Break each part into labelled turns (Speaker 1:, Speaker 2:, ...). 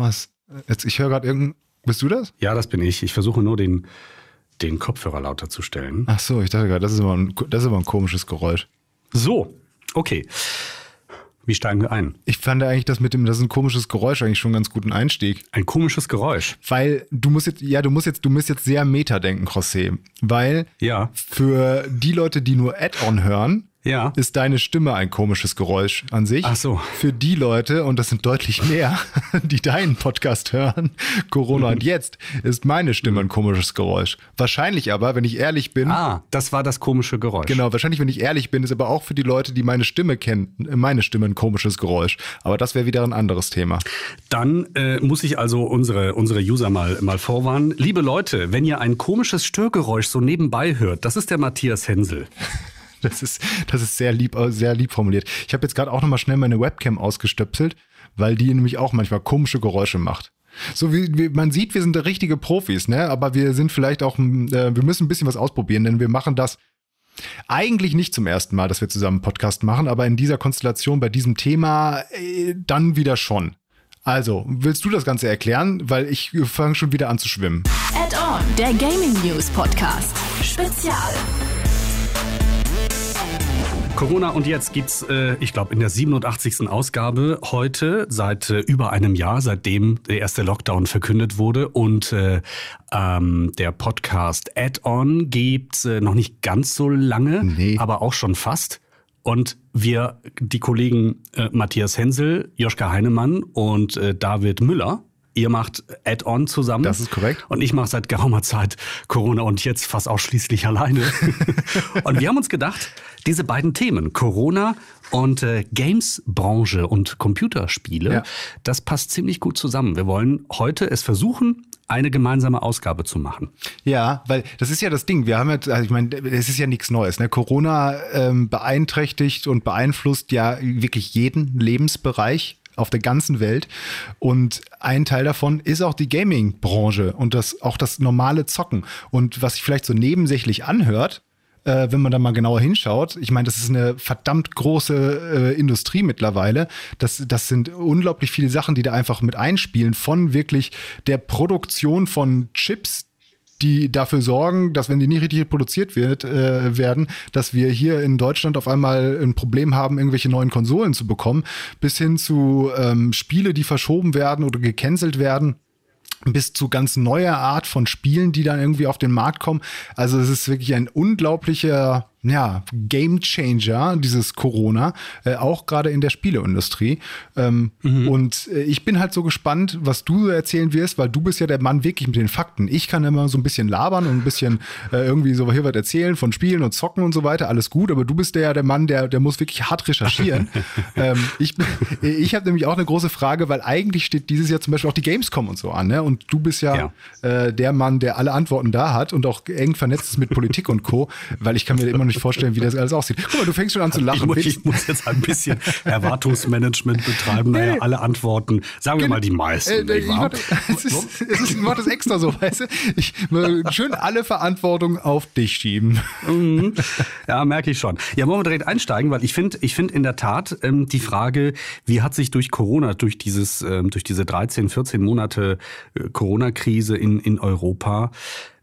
Speaker 1: was? Jetzt, ich höre gerade irgendein. Bist du das?
Speaker 2: Ja, das bin ich. Ich versuche nur den, den Kopfhörer lauter zu stellen.
Speaker 1: Ach so, ich dachte gerade, das ist immer ein, das ist immer ein komisches Geräusch.
Speaker 2: So, okay. Wie steigen wir ein?
Speaker 1: Ich fand eigentlich das mit dem, das ist ein komisches Geräusch eigentlich schon einen ganz guten Einstieg.
Speaker 2: Ein komisches Geräusch.
Speaker 1: Weil du musst jetzt, ja, du musst jetzt, du musst jetzt sehr Meta denken, José. Weil
Speaker 2: Ja.
Speaker 1: für die Leute, die nur Add-on hören,
Speaker 2: Ja.
Speaker 1: ist deine Stimme ein komisches Geräusch an sich.
Speaker 2: Ach so.
Speaker 1: Für die Leute, und das sind deutlich mehr, die deinen Podcast hören, Corona und jetzt, ist meine Stimme ein komisches Geräusch. Wahrscheinlich aber, wenn ich ehrlich bin,
Speaker 2: Ah, das war das komische Geräusch.
Speaker 1: Genau, wahrscheinlich, wenn ich ehrlich bin, ist aber auch für die Leute, die meine Stimme kennen, meine Stimme ein komisches Geräusch. Aber das wäre wieder ein anderes Thema.
Speaker 2: Dann äh, muss ich also unsere, unsere User mal, mal vorwarnen. Liebe Leute, wenn ihr ein komisches Störgeräusch so nebenbei hört, das ist der Matthias Hensel.
Speaker 1: Das ist, das ist sehr lieb, äh, sehr lieb formuliert. Ich habe jetzt gerade auch nochmal schnell meine Webcam ausgestöpselt, weil die nämlich auch manchmal komische Geräusche macht. So wie, wie man sieht, wir sind richtige Profis, ne? Aber wir sind vielleicht auch, äh, wir müssen ein bisschen was ausprobieren, denn wir machen das eigentlich nicht zum ersten Mal, dass wir zusammen einen Podcast machen, aber in dieser Konstellation bei diesem Thema äh, dann wieder schon. Also, willst du das Ganze erklären? Weil ich fange schon wieder an zu schwimmen.
Speaker 3: Add-on, der Gaming News Podcast. Spezial.
Speaker 2: Corona und jetzt gibt's, äh, ich glaube, in der 87. Ausgabe heute seit äh, über einem Jahr, seitdem der erste Lockdown verkündet wurde und äh, ähm, der Podcast Add-on gibt's äh, noch nicht ganz so lange,
Speaker 1: Nee.
Speaker 2: aber auch schon fast. Und wir, die Kollegen äh, Matthias Hensel, Joschka Heinemann und äh, David Müller, ihr macht Add-on zusammen.
Speaker 1: Das ist korrekt.
Speaker 2: Und ich mache seit geraumer Zeit Corona und jetzt fast ausschließlich alleine. und wir haben uns gedacht, diese beiden Themen, Corona und äh, Games-Branche und Computerspiele,
Speaker 1: Ja.
Speaker 2: das passt ziemlich gut zusammen. Wir wollen heute es versuchen, eine gemeinsame Ausgabe zu machen.
Speaker 1: Ja, weil das ist ja das Ding. Wir haben jetzt, also ich meine, es ist ja nichts Neues. Ne? Corona ähm, beeinträchtigt und beeinflusst ja wirklich jeden Lebensbereich auf der ganzen Welt. Und ein Teil davon ist auch die Gaming-Branche und das auch das normale Zocken. Und was sich vielleicht so nebensächlich anhört, äh, wenn man da mal genauer hinschaut, ich meine, das ist eine verdammt große äh, Industrie mittlerweile. Das, das sind unglaublich viele Sachen, die da einfach mit einspielen, von wirklich der Produktion von Chips, die dafür sorgen, dass wenn die nicht richtig produziert wird, äh, werden, dass wir hier in Deutschland auf einmal ein Problem haben, irgendwelche neuen Konsolen zu bekommen, bis hin zu ähm, Spiele, die verschoben werden oder gecancelt werden bis zu ganz neuer Art von Spielen, die dann irgendwie auf den Markt kommen. Also es ist wirklich ein unglaublicher ja, Game Changer, dieses Corona, äh, auch gerade in der Spieleindustrie. Ähm, Und äh, ich bin halt so gespannt, was du erzählen wirst, weil du bist ja der Mann wirklich mit den Fakten. Ich kann immer so ein bisschen labern und ein bisschen äh, irgendwie so hier was erzählen von Spielen und Zocken und so weiter, alles gut, aber du bist der, der Mann, der, der muss wirklich hart recherchieren. ähm, ich ich habe nämlich auch eine große Frage, weil eigentlich steht dieses Jahr zum Beispiel auch die Gamescom und so an, ne? Und du bist ja, Äh, der Mann, der alle Antworten da hat und auch eng vernetzt ist mit Politik und Co., weil ich kann mir immer noch nicht vorstellen, wie das alles aussieht. Guck mal, du fängst schon an zu
Speaker 2: Ich
Speaker 1: lachen.
Speaker 2: muss, ich muss jetzt ein bisschen Erwartungsmanagement betreiben. Naja, alle Antworten, sagen wir mal die meisten.
Speaker 1: Äh, ich mach, es ist, es ist, ich mach das extra so, weißt du? Ich will schön alle Verantwortung auf dich schieben.
Speaker 2: Mhm. Ja, merke ich schon. Ja, wollen wir direkt einsteigen, weil ich finde, ich finde in der Tat ähm, die Frage, wie hat sich durch Corona, durch dieses, ähm, durch diese 13, 14 Monate äh, Corona-Krise in, in Europa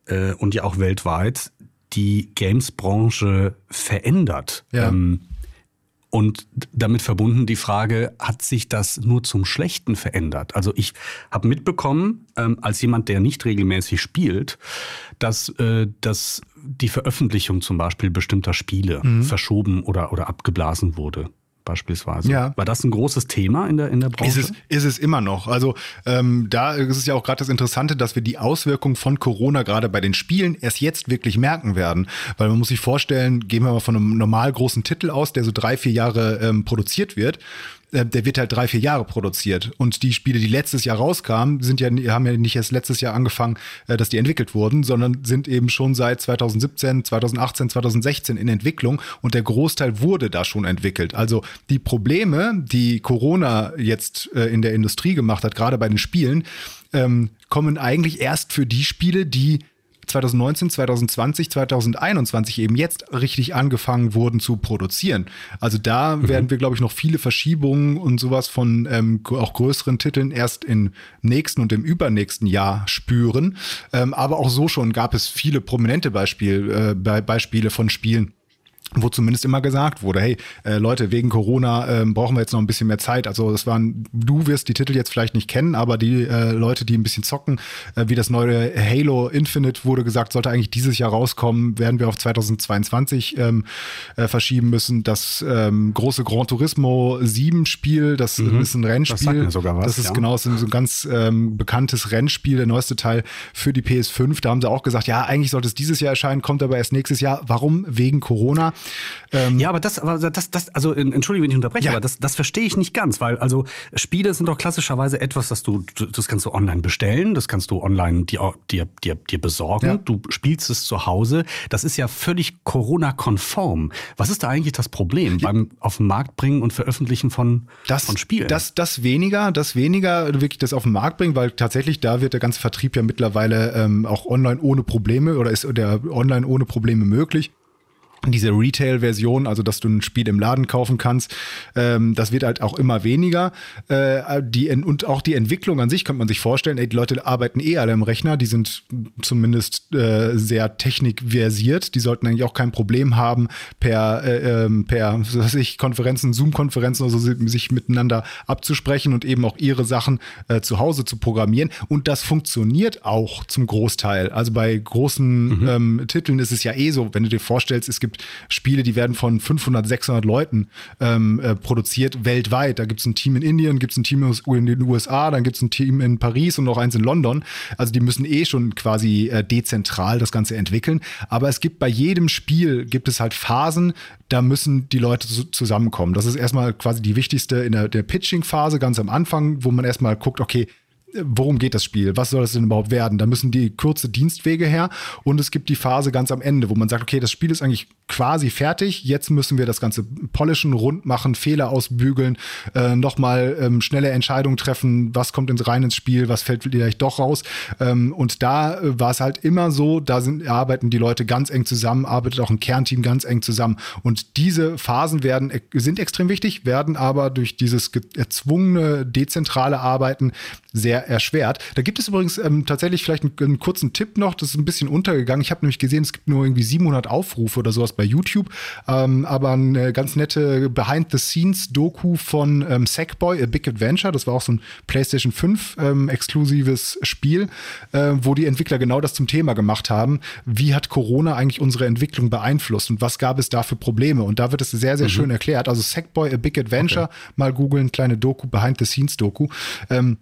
Speaker 2: äh, und ja auch weltweit die Games-Branche verändert.
Speaker 1: Ja.
Speaker 2: Ähm, und damit verbunden die Frage, hat sich das nur zum Schlechten verändert? Also ich habe mitbekommen, ähm, als jemand, der nicht regelmäßig spielt, dass, äh, dass die Veröffentlichung zum Beispiel bestimmter Spiele verschoben oder, oder abgeblasen wurde, beispielsweise.
Speaker 1: Ja.
Speaker 2: War das ein großes Thema in der, in der Branche?
Speaker 1: Ist es, ist es immer noch. Also ähm, da ist es ja auch gerade das Interessante, dass wir die Auswirkungen von Corona gerade bei den Spielen erst jetzt wirklich merken werden. Weil man muss sich vorstellen, gehen wir mal von einem normal großen Titel aus, der so drei, vier Jahre ähm, produziert wird. Äh, Der wird halt drei, vier Jahre produziert. Und die Spiele, die letztes Jahr rauskamen, sind ja, haben ja nicht erst letztes Jahr angefangen, äh, dass die entwickelt wurden, sondern sind eben schon seit 2017, 2018, 2016 in Entwicklung und der Großteil wurde da schon entwickelt. Also die Probleme, die Corona jetzt äh, in der Industrie gemacht hat, gerade bei den Spielen, ähm, kommen eigentlich erst für die Spiele, die 2019, 2020, 2021 eben jetzt richtig angefangen wurden zu produzieren. Also da mhm. werden wir, glaube ich, noch viele Verschiebungen und sowas von ähm, auch größeren Titeln erst im nächsten und im übernächsten Jahr spüren. Ähm, aber auch so schon gab es viele prominente Beispiel, äh, Beispiele von Spielen, wo zumindest immer gesagt wurde, hey äh, Leute, wegen Corona äh, brauchen wir jetzt noch ein bisschen mehr Zeit. Also das waren, du wirst die Titel jetzt vielleicht nicht kennen, aber die äh, Leute, die ein bisschen zocken, äh, wie das neue Halo Infinite wurde gesagt, sollte eigentlich dieses Jahr rauskommen, werden wir auf 2022 ähm, äh, verschieben müssen. Das ähm, große Gran Turismo 7 Spiel, das mhm. ist ein Rennspiel. Das, sagt mir sogar was, das ist ja. genau so ein ganz ähm, bekanntes Rennspiel, der neueste Teil für die PS5. Da haben sie auch gesagt, ja, eigentlich sollte es dieses Jahr erscheinen, kommt aber erst nächstes Jahr. Warum? Wegen Corona.
Speaker 2: Ähm, ja, aber das, aber das, das, also entschuldige, wenn ich unterbreche, ja. aber das, das verstehe ich nicht ganz, weil also Spiele sind doch klassischerweise etwas, das du, das kannst du online bestellen, das kannst du online dir, dir, dir, dir besorgen, ja. du spielst es zu Hause. Das ist ja völlig Corona-konform. Was ist da eigentlich das Problem beim auf den Markt bringen und veröffentlichen von,
Speaker 1: das,
Speaker 2: von Spielen?
Speaker 1: Das, das weniger, das weniger wirklich das auf den Markt bringen, weil tatsächlich da wird der ganze Vertrieb ja mittlerweile ähm, auch online ohne Probleme oder ist der online ohne Probleme möglich diese Retail-Version, also dass du ein Spiel im Laden kaufen kannst, ähm, das wird halt auch immer weniger. Äh, die, und auch die Entwicklung an sich könnte man sich vorstellen, ey, die Leute arbeiten eh alle im Rechner, die sind zumindest äh, sehr technikversiert, die sollten eigentlich auch kein Problem haben, per, äh, ähm, per was weiß ich, Konferenzen, Zoom-Konferenzen oder so sich miteinander abzusprechen und eben auch ihre Sachen äh, zu Hause zu programmieren. Und das funktioniert auch zum Großteil. Also bei großen mhm. ähm, Titeln ist es ja eh so, wenn du dir vorstellst, es gibt Spiele, die werden von 500, 600 Leuten ähm, äh, produziert weltweit. Da gibt es ein Team in Indien, gibt es ein Team in den USA, dann gibt es ein Team in Paris und noch eins in London. Also die müssen eh schon quasi äh, dezentral das Ganze entwickeln. Aber es gibt bei jedem Spiel gibt es halt Phasen, da müssen die Leute zusammenkommen. Das ist erstmal quasi die wichtigste in der, der Pitching-Phase ganz am Anfang, wo man erstmal guckt, okay, worum geht das Spiel? Was soll das denn überhaupt werden? Da müssen die kurze Dienstwege her und es gibt die Phase ganz am Ende, wo man sagt, okay, das Spiel ist eigentlich quasi fertig. Jetzt müssen wir das Ganze polischen, rund machen, Fehler ausbügeln, äh, nochmal ähm, schnelle Entscheidungen treffen, was kommt ins rein ins Spiel, was fällt vielleicht doch raus. Ähm, und da äh, war es halt immer so, da sind, arbeiten die Leute ganz eng zusammen, arbeitet auch ein Kernteam ganz eng zusammen. Und diese Phasen werden, sind extrem wichtig, werden aber durch dieses erzwungene, dezentrale Arbeiten sehr erschwert. Da gibt es übrigens ähm, tatsächlich vielleicht einen, einen, kurzen Tipp noch, das ist ein bisschen untergegangen. Ich habe nämlich gesehen, es gibt nur irgendwie 700 Aufrufe oder sowas bei YouTube, ähm, aber eine ganz nette Behind-the-Scenes-Doku von ähm, Sackboy, A Big Adventure, das war auch so ein PlayStation 5 ähm, exklusives Spiel, äh, wo die Entwickler genau das zum Thema gemacht haben. Wie hat Corona eigentlich unsere Entwicklung beeinflusst und was gab es da für Probleme? Und da wird es sehr, sehr mhm. schön erklärt. Also Sackboy, A Big Adventure, okay. mal googeln, kleine Doku, Behind-the-Scenes-Doku. Ähm,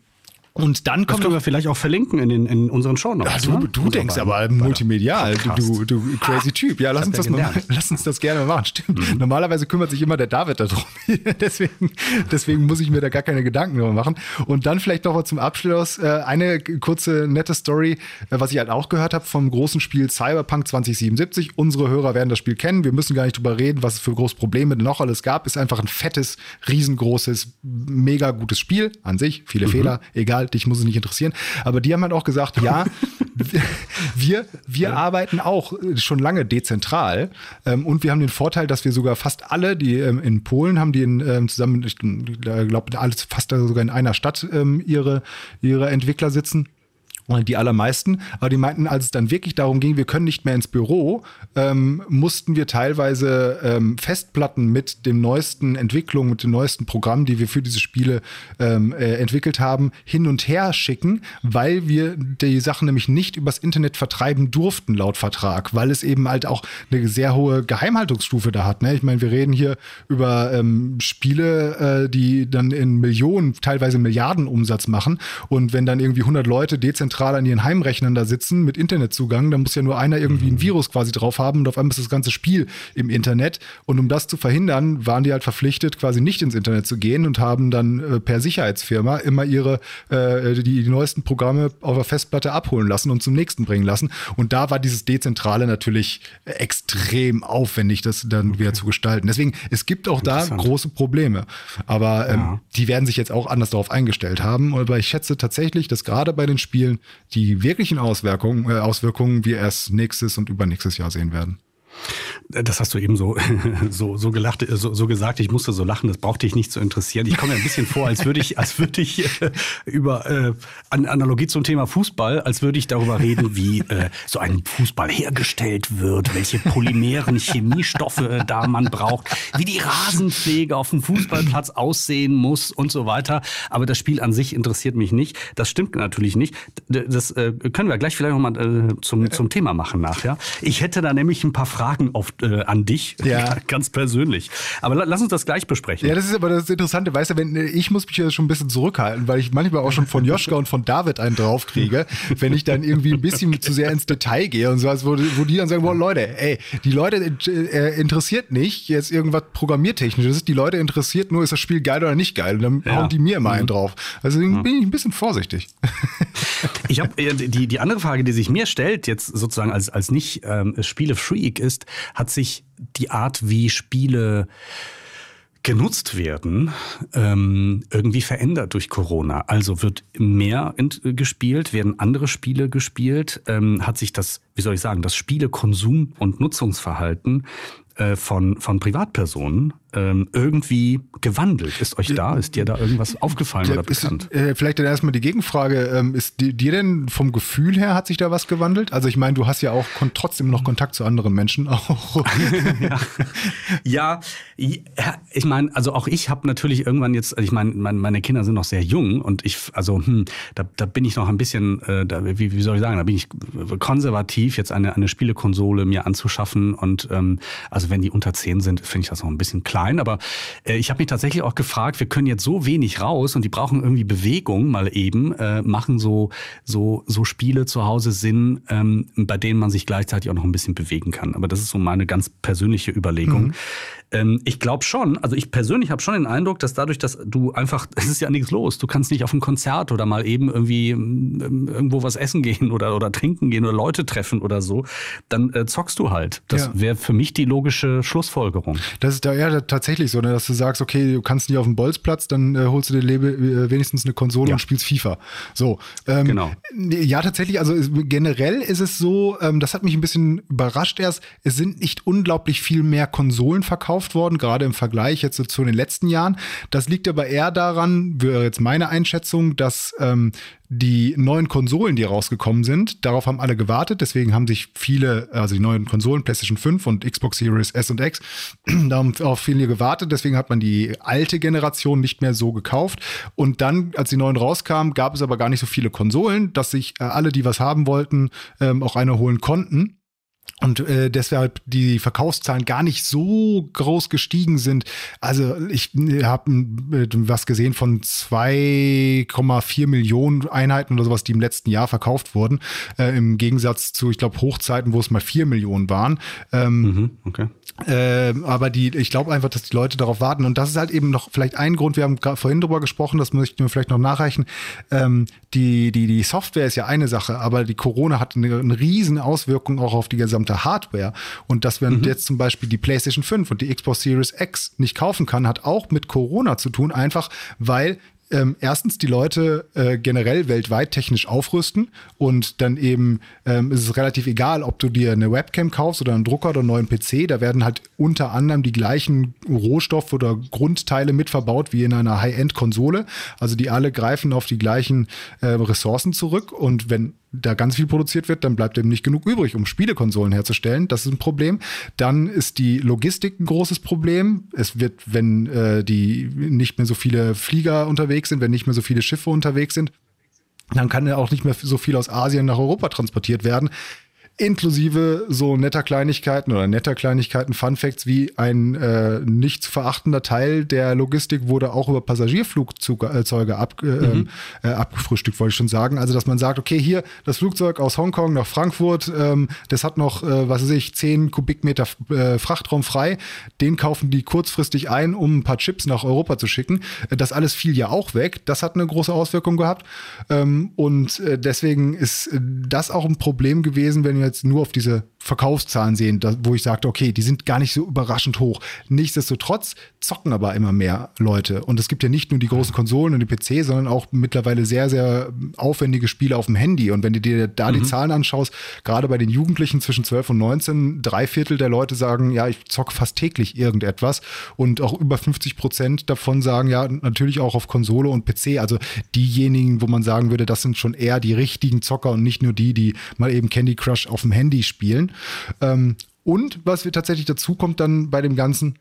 Speaker 1: und dann kommt.
Speaker 2: Das können wir vielleicht auch verlinken in, den, in unseren Show
Speaker 1: Ja, du, ne? du denkst aber multimedial, du, du, du crazy Typ. Ja, lass uns, das mal, lass uns das gerne machen. Stimmt. Mhm. Normalerweise kümmert sich immer der David darum. deswegen, deswegen muss ich mir da gar keine Gedanken drüber machen. Und dann vielleicht noch mal zum Abschluss äh, eine kurze, nette Story, äh, was ich halt auch gehört habe vom großen Spiel Cyberpunk 2077. Unsere Hörer werden das Spiel kennen. Wir müssen gar nicht drüber reden, was es für große Probleme noch alles gab. Ist einfach ein fettes, riesengroßes, mega gutes Spiel an sich. Viele mhm. Fehler, egal Inhalt, dich muss es nicht interessieren. Aber die haben halt auch gesagt, ja, wir, wir ja. arbeiten auch schon lange dezentral ähm, und wir haben den Vorteil, dass wir sogar fast alle, die ähm, in Polen haben, die in, ähm, zusammen, ich glaube, alles fast sogar in einer Stadt ähm, ihre, ihre Entwickler sitzen die allermeisten, aber die meinten, als es dann wirklich darum ging, wir können nicht mehr ins Büro, ähm, mussten wir teilweise ähm, Festplatten mit den neuesten Entwicklungen, mit den neuesten Programmen, die wir für diese Spiele ähm, äh, entwickelt haben, hin und her schicken, weil wir die Sachen nämlich nicht übers Internet vertreiben durften laut Vertrag, weil es eben halt auch eine sehr hohe Geheimhaltungsstufe da hat. Ne? Ich meine, wir reden hier über ähm, Spiele, äh, die dann in Millionen, teilweise Milliarden Umsatz machen und wenn dann irgendwie 100 Leute dezentral zentral an ihren Heimrechnern da sitzen mit Internetzugang. Da muss ja nur einer irgendwie ein Virus quasi drauf haben und auf einmal ist das ganze Spiel im Internet. Und um das zu verhindern, waren die halt verpflichtet, quasi nicht ins Internet zu gehen und haben dann äh, per Sicherheitsfirma immer ihre äh, die, die neuesten Programme auf der Festplatte abholen lassen und zum nächsten bringen lassen. Und da war dieses Dezentrale natürlich extrem aufwendig, das dann okay. wieder zu gestalten. Deswegen, es gibt auch da große Probleme. Aber ähm, ja. die werden sich jetzt auch anders darauf eingestellt haben. Aber ich schätze tatsächlich, dass gerade bei den Spielen die wirklichen Auswirkungen, äh, Auswirkungen wir erst nächstes und übernächstes Jahr sehen werden.
Speaker 2: Das hast du eben so, so, so gelacht, so, so gesagt. Ich musste so lachen. Das brauchte ich nicht zu interessieren. Ich komme mir ein bisschen vor, als würde ich, als würde ich äh, über äh, Analogie zum Thema Fußball, als würde ich darüber reden, wie äh, so ein Fußball hergestellt wird, welche polymeren Chemiestoffe äh, da man braucht, wie die Rasenpflege auf dem Fußballplatz aussehen muss und so weiter. Aber das Spiel an sich interessiert mich nicht. Das stimmt natürlich nicht. Das äh, können wir gleich vielleicht nochmal äh, zum, zum Thema machen nachher. Ich hätte da nämlich ein paar Fragen Fragen auf, äh, an dich, ja. ganz persönlich. Aber lass uns das gleich besprechen.
Speaker 1: Ja, das ist aber das Interessante, weißt du, wenn, ich muss mich ja schon ein bisschen zurückhalten, weil ich manchmal auch schon von Joschka und von David einen draufkriege, wenn ich dann irgendwie ein bisschen zu sehr ins Detail gehe und so, wo, wo die dann sagen, boah, Leute, ey, die Leute äh, interessiert nicht jetzt irgendwas programmiertechnisches, die Leute interessiert nur, ist das Spiel geil oder nicht geil und dann ja. hauen die mir immer einen mhm. drauf. Also mhm. bin ich ein bisschen vorsichtig.
Speaker 2: Ich habe äh, die, die andere Frage, die sich mir stellt, jetzt sozusagen als, als nicht ähm, Spiele-Freak, ist, ist, hat sich die Art, wie Spiele genutzt werden, ähm, irgendwie verändert durch Corona. Also wird mehr gespielt, werden andere Spiele gespielt, ähm, hat sich das, wie soll ich sagen, das Spielekonsum- und Nutzungsverhalten von, von Privatpersonen ähm, irgendwie gewandelt? Ist euch da, ist dir da irgendwas aufgefallen oder bekannt?
Speaker 1: Ist, äh, vielleicht dann erstmal die Gegenfrage, ähm, ist dir, dir denn vom Gefühl her, hat sich da was gewandelt? Also ich meine, du hast ja auch trotzdem noch Kontakt zu anderen Menschen auch.
Speaker 2: ja. ja, ich meine, also auch ich habe natürlich irgendwann jetzt, ich meine, meine Kinder sind noch sehr jung und ich, also hm, da, da bin ich noch ein bisschen, äh, da, wie, wie soll ich sagen, da bin ich konservativ, jetzt eine, eine Spielekonsole mir anzuschaffen und ähm, also wenn die unter zehn sind, finde ich das noch ein bisschen klein, aber äh, ich habe mich tatsächlich auch gefragt, wir können jetzt so wenig raus und die brauchen irgendwie Bewegung mal eben, äh, machen so, so, so Spiele zu Hause Sinn, ähm, bei denen man sich gleichzeitig auch noch ein bisschen bewegen kann. Aber das ist so meine ganz persönliche Überlegung. Mhm. Ähm, ich glaube schon, also ich persönlich habe schon den Eindruck, dass dadurch, dass du einfach, es ist ja nichts los, du kannst nicht auf ein Konzert oder mal eben irgendwie ähm, irgendwo was essen gehen oder, oder trinken gehen oder Leute treffen oder so, dann äh, zockst du halt. Das ja. wäre für mich die logische Schlussfolgerung.
Speaker 1: Das ist da ja tatsächlich so, ne, dass du sagst, okay, du kannst nicht auf den Bolzplatz, dann äh, holst du dir äh, wenigstens eine Konsole ja. und spielst FIFA. So. Ähm, genau. Ja, tatsächlich, also generell ist es so, ähm, das hat mich ein bisschen überrascht erst, es sind nicht unglaublich viel mehr Konsolen verkauft verkauft worden, gerade im Vergleich jetzt zu den letzten Jahren. Das liegt aber eher daran, wäre jetzt meine Einschätzung, dass ähm, die neuen Konsolen, die rausgekommen sind, darauf haben alle gewartet. Deswegen haben sich viele, also die neuen Konsolen, PlayStation 5 und Xbox Series S und X, da haben auch viele gewartet. Deswegen hat man die alte Generation nicht mehr so gekauft. Und dann, als die neuen rauskamen, gab es aber gar nicht so viele Konsolen, dass sich äh, alle, die was haben wollten, ähm, auch eine holen konnten und äh, deshalb die Verkaufszahlen gar nicht so groß gestiegen sind. Also ich habe äh, was gesehen von 2,4 Millionen Einheiten oder sowas, die im letzten Jahr verkauft wurden, äh, im Gegensatz zu, ich glaube, Hochzeiten, wo es mal 4 Millionen waren. Ähm, mhm, okay. Äh, aber die, ich glaube einfach, dass die Leute darauf warten. Und das ist halt eben noch vielleicht ein Grund, wir haben vorhin drüber gesprochen, das möchten wir vielleicht noch nachreichen. Ähm, die, die, die Software ist ja eine Sache, aber die Corona hat eine, eine riesen Auswirkung auch auf die gesamte Hardware. Und dass man mhm. jetzt zum Beispiel die PlayStation 5 und die Xbox Series X nicht kaufen kann, hat auch mit Corona zu tun, einfach weil ähm, erstens die Leute äh, generell weltweit technisch aufrüsten und dann eben ähm, ist es relativ egal, ob du dir eine Webcam kaufst oder einen Drucker oder einen neuen PC. Da werden halt unter anderem die gleichen Rohstoffe oder Grundteile mit wie in einer High-End-Konsole. Also die alle greifen auf die gleichen äh, Ressourcen zurück und wenn da ganz viel produziert wird, dann bleibt eben nicht genug übrig, um Spielekonsolen herzustellen. Das ist ein Problem. Dann ist die Logistik ein großes Problem. Es wird, wenn äh, die nicht mehr so viele Flieger unterwegs sind, wenn nicht mehr so viele Schiffe unterwegs sind, dann kann ja auch nicht mehr so viel aus Asien nach Europa transportiert werden inklusive so netter Kleinigkeiten oder netter Kleinigkeiten, Fun Facts wie ein äh, nicht zu verachtender Teil der Logistik wurde auch über Passagierflugzeuge ab, äh, mhm. äh, abgefrühstückt, wollte ich schon sagen. Also, dass man sagt, okay, hier das Flugzeug aus Hongkong nach Frankfurt, ähm, das hat noch, äh, was weiß ich, 10 Kubikmeter äh, Frachtraum frei, den kaufen die kurzfristig ein, um ein paar Chips nach Europa zu schicken. Das alles fiel ja auch weg. Das hat eine große Auswirkung gehabt. Ähm, und äh, deswegen ist äh, das auch ein Problem gewesen, wenn wir jetzt nur auf diese Verkaufszahlen sehen, da, wo ich sagte, okay, die sind gar nicht so überraschend hoch. Nichtsdestotrotz zocken aber immer mehr Leute. Und es gibt ja nicht nur die großen Konsolen und die PC, sondern auch mittlerweile sehr, sehr aufwendige Spiele auf dem Handy. Und wenn du dir da mhm. die Zahlen anschaust, gerade bei den Jugendlichen zwischen 12 und 19, drei Viertel der Leute sagen, ja, ich zocke fast täglich irgendetwas. Und auch über 50 Prozent davon sagen, ja, natürlich auch auf Konsole und PC. Also diejenigen, wo man sagen würde, das sind schon eher die richtigen Zocker und nicht nur die, die mal eben Candy Crush auf dem Handy spielen. Ähm, und was wir tatsächlich dazu kommt dann bei dem Ganzen,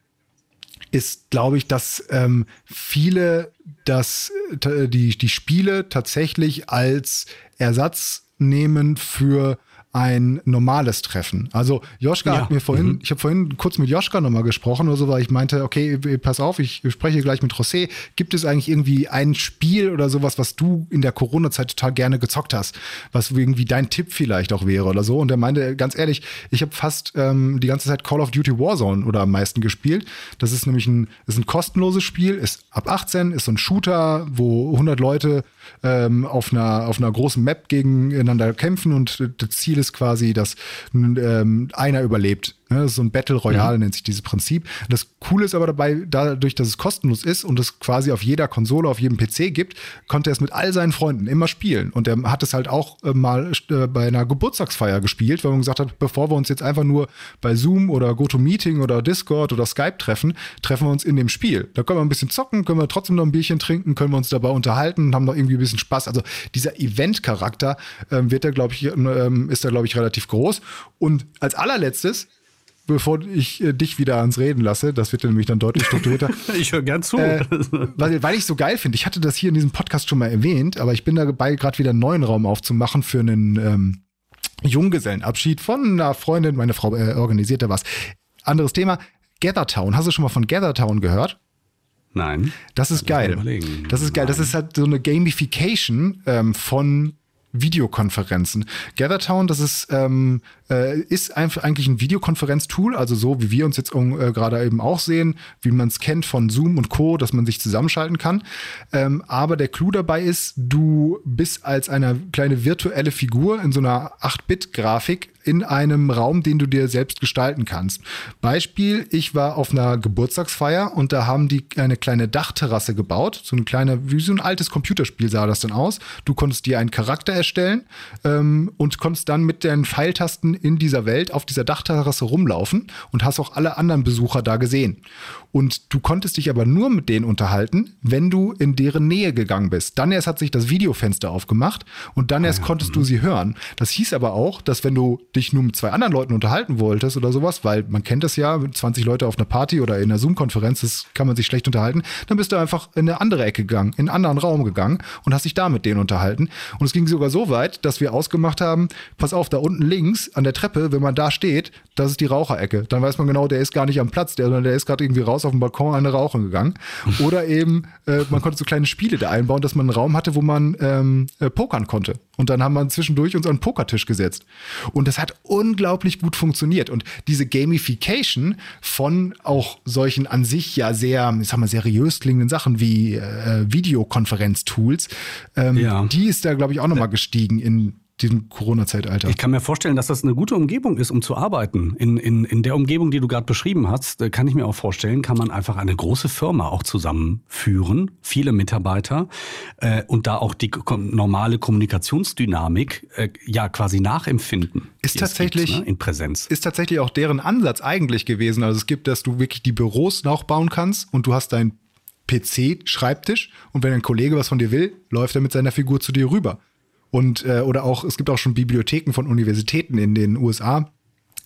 Speaker 1: ist, glaube ich, dass ähm, viele das, die, die Spiele tatsächlich als Ersatz nehmen für ein normales Treffen. Also Joschka ja. hat mir vorhin, mhm. ich habe vorhin kurz mit Joschka nochmal gesprochen oder so, weil ich meinte, okay, pass auf, ich spreche gleich mit José. Gibt es eigentlich irgendwie ein Spiel oder sowas, was du in der Corona-Zeit total gerne gezockt hast, was irgendwie dein Tipp vielleicht auch wäre oder so? Und er meinte, ganz ehrlich, ich habe fast ähm, die ganze Zeit Call of Duty Warzone oder am meisten gespielt. Das ist nämlich ein, ist ein kostenloses Spiel, ist ab 18, ist so ein Shooter, wo 100 Leute ähm, auf, einer, auf einer großen Map gegeneinander kämpfen und das Ziel ist quasi, dass ähm, einer überlebt. Ne? So ein Battle Royale mhm. nennt sich dieses Prinzip. Das Coole ist aber dabei, dadurch, dass es kostenlos ist und es quasi auf jeder Konsole, auf jedem PC gibt, konnte er es mit all seinen Freunden immer spielen. Und er hat es halt auch äh, mal äh, bei einer Geburtstagsfeier gespielt, weil man gesagt hat, bevor wir uns jetzt einfach nur bei Zoom oder GoToMeeting oder Discord oder Skype treffen, treffen wir uns in dem Spiel. Da können wir ein bisschen zocken, können wir trotzdem noch ein Bierchen trinken, können wir uns dabei unterhalten, haben noch irgendwie ein bisschen Spaß. Also dieser Event-Charakter ähm, wird da, glaube ich, ähm, ist da, glaube ich, relativ groß. Und als allerletztes bevor ich äh, dich wieder ans Reden lasse, das wird nämlich dann deutlich strukturierter.
Speaker 2: ich höre gern zu.
Speaker 1: Äh, weil, weil ich so geil finde. Ich hatte das hier in diesem Podcast schon mal erwähnt, aber ich bin dabei, gerade wieder einen neuen Raum aufzumachen für einen ähm, Junggesellenabschied von einer Freundin. Meine Frau äh, organisiert da was. Anderes Thema. Gathertown. Hast du schon mal von Gathertown gehört?
Speaker 2: Nein.
Speaker 1: Das ist geil. Das ist geil. Nein. Das ist halt so eine Gamification ähm, von Videokonferenzen. Gathertown, das ist, ähm, äh, ist einfach eigentlich ein Videokonferenztool, also so wie wir uns jetzt äh, gerade eben auch sehen, wie man es kennt von Zoom und Co., dass man sich zusammenschalten kann. Ähm, aber der Clou dabei ist, du bist als eine kleine virtuelle Figur in so einer 8-Bit-Grafik in einem Raum, den du dir selbst gestalten kannst. Beispiel, ich war auf einer Geburtstagsfeier und da haben die eine kleine Dachterrasse gebaut, so ein kleiner, wie so ein altes Computerspiel sah das dann aus. Du konntest dir einen Charakter erstellen ähm, und konntest dann mit deinen Pfeiltasten in dieser Welt auf dieser Dachterrasse rumlaufen und hast auch alle anderen Besucher da gesehen. Und du konntest dich aber nur mit denen unterhalten, wenn du in deren Nähe gegangen bist. Dann erst hat sich das Videofenster aufgemacht und dann erst ah, konntest du mhm. sie hören. Das hieß aber auch, dass wenn du dich nur mit zwei anderen Leuten unterhalten wolltest oder sowas, weil man kennt das ja, 20 Leute auf einer Party oder in einer Zoom-Konferenz, das kann man sich schlecht unterhalten, dann bist du einfach in eine andere Ecke gegangen, in einen anderen Raum gegangen und hast dich da mit denen unterhalten. Und es ging sogar so weit, dass wir ausgemacht haben, pass auf, da unten links an der Treppe, wenn man da steht, das ist die Raucherecke. Dann weiß man genau, der ist gar nicht am Platz, der, der ist gerade irgendwie raus auf dem Balkon eine rauchen gegangen. Oder eben, äh, man konnte so kleine Spiele da einbauen, dass man einen Raum hatte, wo man ähm, äh, pokern konnte. Und dann haben wir zwischendurch uns an einen Pokertisch gesetzt. Und das hat unglaublich gut funktioniert. Und diese Gamification von auch solchen an sich ja sehr, ich sag mal, seriös klingenden Sachen wie äh, Videokonferenz-Tools, ähm, ja. die ist da, glaube ich, auch nochmal gestiegen in diesem Corona-Zeitalter.
Speaker 2: Ich kann mir vorstellen, dass das eine gute Umgebung ist, um zu arbeiten. In, in, in der Umgebung, die du gerade beschrieben hast, äh, kann ich mir auch vorstellen, kann man einfach eine große Firma auch zusammenführen, viele Mitarbeiter äh, und da auch die normale Kommunikationsdynamik äh, ja quasi nachempfinden.
Speaker 1: Ist tatsächlich
Speaker 2: ne, in Präsenz.
Speaker 1: Ist tatsächlich auch deren Ansatz eigentlich gewesen. Also es gibt, dass du wirklich die Büros nachbauen kannst und du hast dein PC-Schreibtisch und wenn ein Kollege was von dir will, läuft er mit seiner Figur zu dir rüber. Und äh, oder auch, es gibt auch schon Bibliotheken von Universitäten in den USA,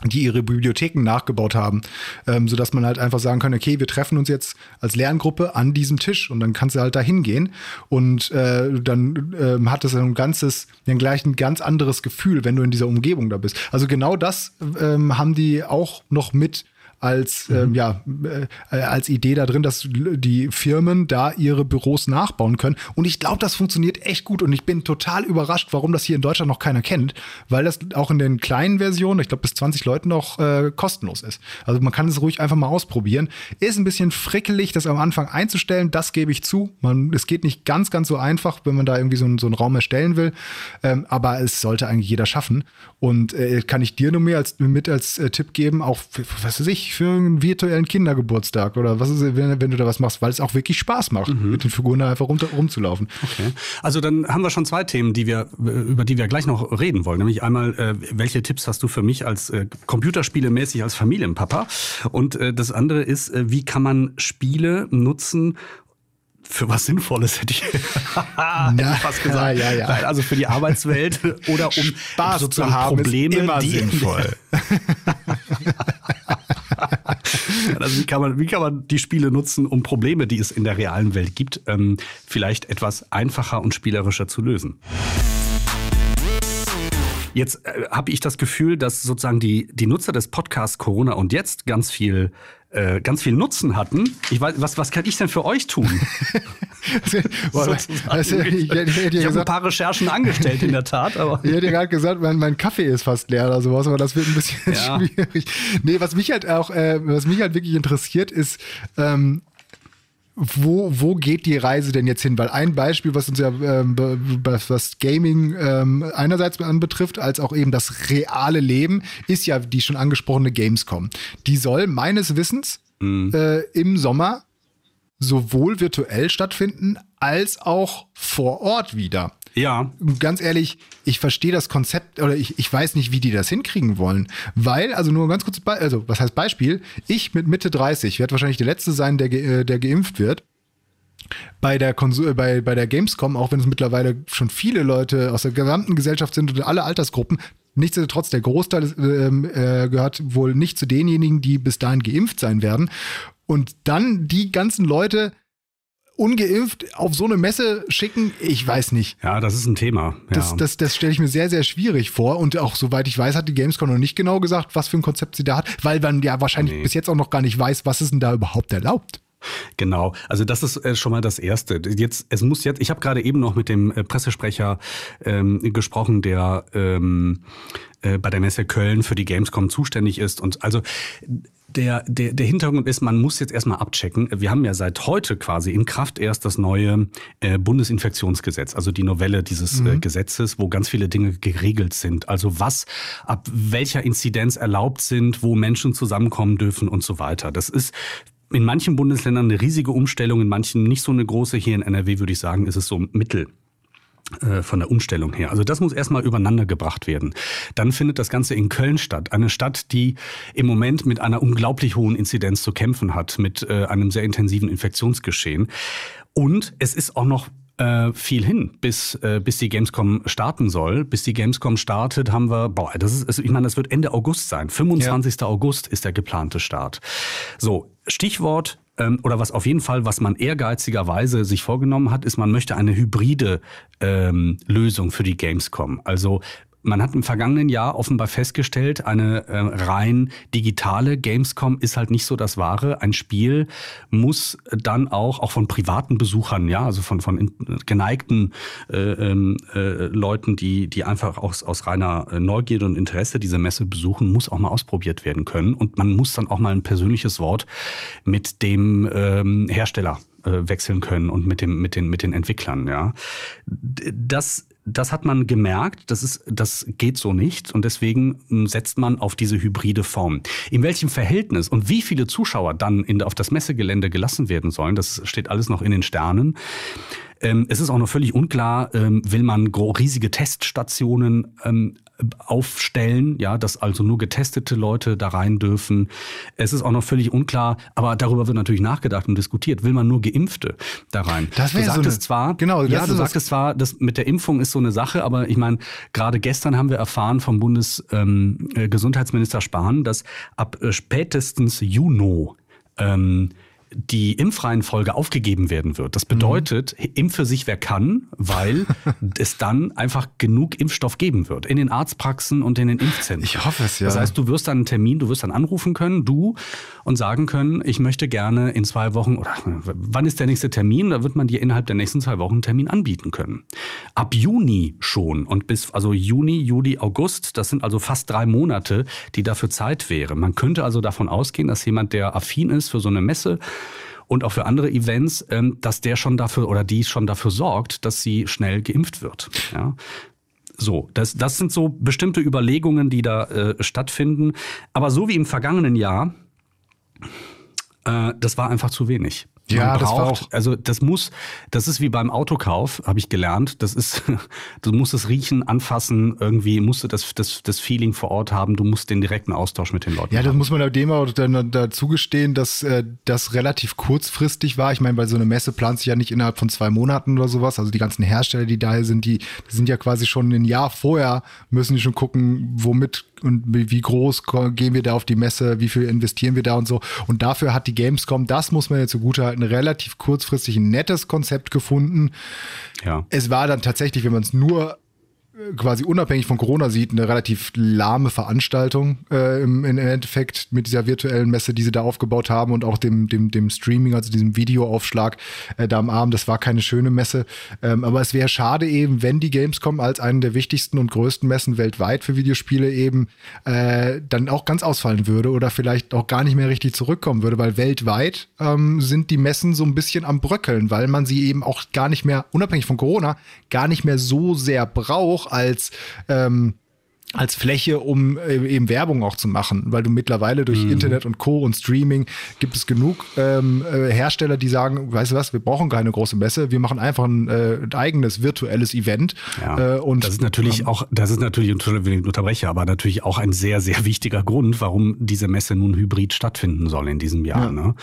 Speaker 1: die ihre Bibliotheken nachgebaut haben, ähm, sodass man halt einfach sagen kann, okay, wir treffen uns jetzt als Lerngruppe an diesem Tisch und dann kannst du halt da hingehen und äh, dann ähm, hat es ein ganzes, dann gleich ein ganz anderes Gefühl, wenn du in dieser Umgebung da bist. Also genau das ähm, haben die auch noch mit als, mhm. ähm, ja, äh, als Idee da drin, dass die Firmen da ihre Büros nachbauen können. Und ich glaube, das funktioniert echt gut. Und ich bin total überrascht, warum das hier in Deutschland noch keiner kennt, weil das auch in den kleinen Versionen, ich glaube bis 20 Leuten noch äh, kostenlos ist. Also man kann es ruhig einfach mal ausprobieren. Ist ein bisschen frickelig, das am Anfang einzustellen, das gebe ich zu. Man, es geht nicht ganz, ganz so einfach, wenn man da irgendwie so, einen, so einen Raum erstellen will. Ähm, aber es sollte eigentlich jeder schaffen. Und äh, kann ich dir nur mehr als, mit als äh, Tipp geben, auch für, was weiß ich, für einen virtuellen Kindergeburtstag oder was ist, wenn, wenn du da was machst, weil es auch wirklich Spaß macht, mhm. mit den Figuren da einfach rum, rumzulaufen.
Speaker 2: Okay. Also dann haben wir schon zwei Themen, die wir, über die wir gleich noch reden wollen. Nämlich einmal, äh, welche Tipps hast du für mich als äh, Computerspielemäßig als Familienpapa? Und äh, das andere ist, äh, wie kann man Spiele nutzen, für was Sinnvolles hätte ich, hätte ich fast gesagt. Ja, ja, ja. Also für die Arbeitswelt oder um
Speaker 1: Spaß sozusagen zu haben, Probleme, ist immer die sinnvoll.
Speaker 2: also wie kann, man, wie kann man die Spiele nutzen, um Probleme, die es in der realen Welt gibt, ähm, vielleicht etwas einfacher und spielerischer zu lösen? Jetzt äh, habe ich das Gefühl, dass sozusagen die, die Nutzer des Podcasts Corona und jetzt ganz viel äh, ganz viel Nutzen hatten. Ich weiß, was, was kann ich denn für euch tun? ich, ich, ich, ich habe ein paar Recherchen angestellt, in der Tat. Aber
Speaker 1: ich hätte ja gerade gesagt, mein, mein, Kaffee ist fast leer oder sowas, aber das wird ein bisschen ja. schwierig. Nee, was mich halt auch, äh, was mich halt wirklich interessiert, ist, ähm, wo, wo geht die Reise denn jetzt hin? Weil ein Beispiel, was uns ja ähm, was Gaming ähm, einerseits anbetrifft, als auch eben das reale Leben, ist ja die schon angesprochene Gamescom. Die soll meines Wissens mhm. äh, im Sommer sowohl virtuell stattfinden als auch vor Ort wieder.
Speaker 2: Ja.
Speaker 1: Ganz ehrlich, ich verstehe das Konzept oder ich, ich weiß nicht, wie die das hinkriegen wollen. Weil, also nur ein ganz Beispiel, also was heißt Beispiel? Ich mit Mitte 30 werde wahrscheinlich der Letzte sein, der, äh, der geimpft wird bei der Konsum bei, bei der Gamescom, auch wenn es mittlerweile schon viele Leute aus der gesamten Gesellschaft sind und alle Altersgruppen, nichtsdestotrotz der Großteil äh, äh, gehört wohl nicht zu denjenigen, die bis dahin geimpft sein werden. Und dann die ganzen Leute ungeimpft auf so eine Messe schicken, ich weiß nicht.
Speaker 2: Ja, das ist ein Thema. Ja.
Speaker 1: Das, das, das stelle ich mir sehr, sehr schwierig vor. Und auch soweit ich weiß, hat die Gamescom noch nicht genau gesagt, was für ein Konzept sie da hat, weil man ja wahrscheinlich nee. bis jetzt auch noch gar nicht weiß, was ist denn da überhaupt erlaubt.
Speaker 2: Genau, also das ist äh, schon mal das Erste. Jetzt, es muss jetzt, ich habe gerade eben noch mit dem äh, Pressesprecher ähm, gesprochen, der ähm, äh, bei der Messe Köln für die Gamescom zuständig ist. Und also der, der, der Hintergrund ist, man muss jetzt erstmal abchecken. Wir haben ja seit heute quasi in Kraft erst das neue äh, Bundesinfektionsgesetz, also die Novelle dieses äh, mhm. äh, Gesetzes, wo ganz viele Dinge geregelt sind. Also was ab welcher Inzidenz erlaubt sind, wo Menschen zusammenkommen dürfen und so weiter. Das ist in manchen Bundesländern eine riesige Umstellung, in manchen nicht so eine große. Hier in NRW würde ich sagen, ist es so mittel von der Umstellung her. Also das muss erstmal übereinander gebracht werden. Dann findet das Ganze in Köln statt. Eine Stadt, die im Moment mit einer unglaublich hohen Inzidenz zu kämpfen hat, mit äh, einem sehr intensiven Infektionsgeschehen. Und es ist auch noch äh, viel hin, bis, äh, bis die Gamescom starten soll. Bis die Gamescom startet, haben wir, boah, das ist, also ich meine, das wird Ende August sein. 25. Ja. August ist der geplante Start. So, Stichwort ähm, oder was auf jeden Fall, was man ehrgeizigerweise sich vorgenommen hat, ist, man möchte eine hybride ähm, Lösung für die Gamescom. Also man hat im vergangenen Jahr offenbar festgestellt, eine äh, rein digitale Gamescom ist halt nicht so das Wahre. Ein Spiel muss dann auch, auch von privaten Besuchern, ja, also von, von geneigten äh, ähm, äh, Leuten, die, die einfach aus, aus reiner äh, Neugierde und Interesse diese Messe besuchen, muss auch mal ausprobiert werden können. Und man muss dann auch mal ein persönliches Wort mit dem ähm, Hersteller äh, wechseln können und mit dem mit den mit den Entwicklern ja das das hat man gemerkt, das, ist, das geht so nicht und deswegen hm, setzt man auf diese hybride Form. In welchem Verhältnis und wie viele Zuschauer dann in, auf das Messegelände gelassen werden sollen, das steht alles noch in den Sternen. Ähm, es ist auch noch völlig unklar, ähm, will man riesige Teststationen ähm, aufstellen, ja, dass also nur getestete Leute da rein dürfen. Es ist auch noch völlig unklar, aber darüber wird natürlich nachgedacht und diskutiert. Will man nur Geimpfte da rein?
Speaker 1: Das wäre so eine,
Speaker 2: zwar,
Speaker 1: genau,
Speaker 2: ja, du sagtest zwar, das mit der Impfung ist so eine Sache, aber ich meine, gerade gestern haben wir erfahren vom Bundesgesundheitsminister ähm, Spahn, dass ab äh, spätestens Juni ähm, die Impfreihenfolge aufgegeben werden wird. Das bedeutet, mhm. impfe sich wer kann, weil es dann einfach genug Impfstoff geben wird in den Arztpraxen und in den Impfzentren.
Speaker 1: Ich hoffe es, ja.
Speaker 2: Das heißt, du wirst dann einen Termin, du wirst dann anrufen können, du, und sagen können, ich möchte gerne in zwei Wochen, oder wann ist der nächste Termin? Da wird man dir innerhalb der nächsten zwei Wochen einen Termin anbieten können. Ab Juni schon und bis, also Juni, Juli, August, das sind also fast drei Monate, die dafür Zeit wäre. Man könnte also davon ausgehen, dass jemand, der affin ist für so eine Messe, und auch für andere Events, ähm, dass der schon dafür oder die schon dafür sorgt, dass sie schnell geimpft wird. Ja. So, das, das sind so bestimmte Überlegungen, die da äh, stattfinden. Aber so wie im vergangenen Jahr, äh, das war einfach zu wenig.
Speaker 1: Ja, braucht, das war auch.
Speaker 2: Also das muss, das ist wie beim Autokauf, habe ich gelernt. Das ist, du musst es riechen, anfassen, irgendwie musst du das, das, das Feeling vor Ort haben. Du musst den direkten Austausch mit den Leuten.
Speaker 1: Ja,
Speaker 2: das
Speaker 1: haben. muss man dem auch dann dazu gestehen, dass äh, das relativ kurzfristig war. Ich meine, bei so einer Messe plant sich ja nicht innerhalb von zwei Monaten oder sowas. Also die ganzen Hersteller, die da sind, die, die sind ja quasi schon ein Jahr vorher müssen die schon gucken, womit und wie groß gehen wir da auf die Messe, wie viel investieren wir da und so. Und dafür hat die Gamescom, das muss man jetzt zugute halten, relativ kurzfristig ein nettes Konzept gefunden. Ja. Es war dann tatsächlich, wenn man es nur quasi unabhängig von Corona sieht, eine relativ lahme Veranstaltung äh, im, im Endeffekt mit dieser virtuellen Messe, die sie da aufgebaut haben und auch dem, dem, dem Streaming, also diesem Videoaufschlag äh, da am Abend. Das war keine schöne Messe. Ähm, aber es wäre schade eben, wenn die Gamescom als eine der wichtigsten und größten Messen weltweit für Videospiele eben äh, dann auch ganz ausfallen würde oder vielleicht auch gar nicht mehr richtig zurückkommen würde, weil weltweit ähm, sind die Messen so ein bisschen am Bröckeln, weil man sie eben auch gar nicht mehr, unabhängig von Corona, gar nicht mehr so sehr braucht als ähm, als Fläche, um äh, eben Werbung auch zu machen, weil du mittlerweile durch mhm. Internet und Co. und Streaming gibt es genug ähm, äh, Hersteller, die sagen, weißt du was, wir brauchen keine große Messe, wir machen einfach ein, äh, ein eigenes virtuelles Event.
Speaker 2: Ja. Äh, und das ist natürlich ähm, auch, das ist natürlich, Entschuldigung, wenn ich unterbreche, aber natürlich auch ein sehr, sehr wichtiger Grund, warum diese Messe nun hybrid stattfinden soll in diesem Jahr. Ja. Ne?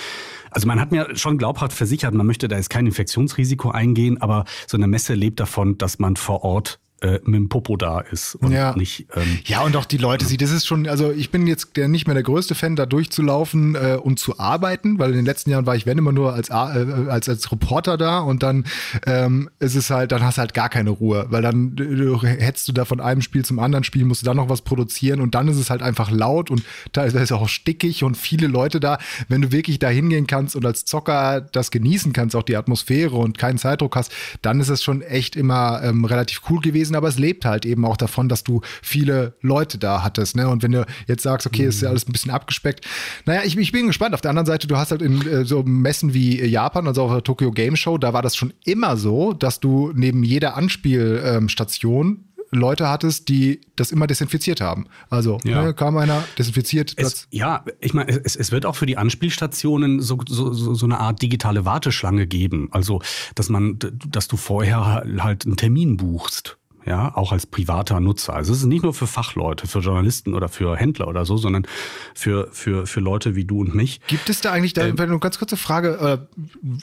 Speaker 2: Also man hat mir schon glaubhaft versichert, man möchte da jetzt kein Infektionsrisiko eingehen, aber so eine Messe lebt davon, dass man vor Ort äh, mit dem Popo da ist und
Speaker 1: ja.
Speaker 2: nicht.
Speaker 1: Ähm, ja, und auch die Leute sieht, das ist schon, also ich bin jetzt der, nicht mehr der größte Fan, da durchzulaufen äh, und zu arbeiten, weil in den letzten Jahren war ich, wenn immer nur als, äh, als, als Reporter da und dann ähm, ist es halt, dann hast du halt gar keine Ruhe, weil dann du, hetzt du da von einem Spiel zum anderen Spiel, musst du dann noch was produzieren und dann ist es halt einfach laut und da ist es auch stickig und viele Leute da, wenn du wirklich da hingehen kannst und als Zocker das genießen kannst, auch die Atmosphäre und keinen Zeitdruck hast, dann ist es schon echt immer ähm, relativ cool gewesen gewesen, aber es lebt halt eben auch davon, dass du viele Leute da hattest. Ne? Und wenn du jetzt sagst, okay, ist ja alles ein bisschen abgespeckt. Naja, ich, ich bin gespannt. Auf der anderen Seite, du hast halt in äh, so Messen wie Japan, also auf der Tokyo Game Show, da war das schon immer so, dass du neben jeder Anspielstation Leute hattest, die das immer desinfiziert haben. Also ja. ne, kam einer, desinfiziert.
Speaker 2: Es, ja, ich meine, es, es wird auch für die Anspielstationen so, so, so eine Art digitale Warteschlange geben. Also, dass man, dass du vorher halt einen Termin buchst ja, auch als privater Nutzer. Also es ist nicht nur für Fachleute, für Journalisten oder für Händler oder so, sondern für, für, für Leute wie du und mich.
Speaker 1: Gibt es da eigentlich, da, ähm, eine ganz kurze Frage, oder,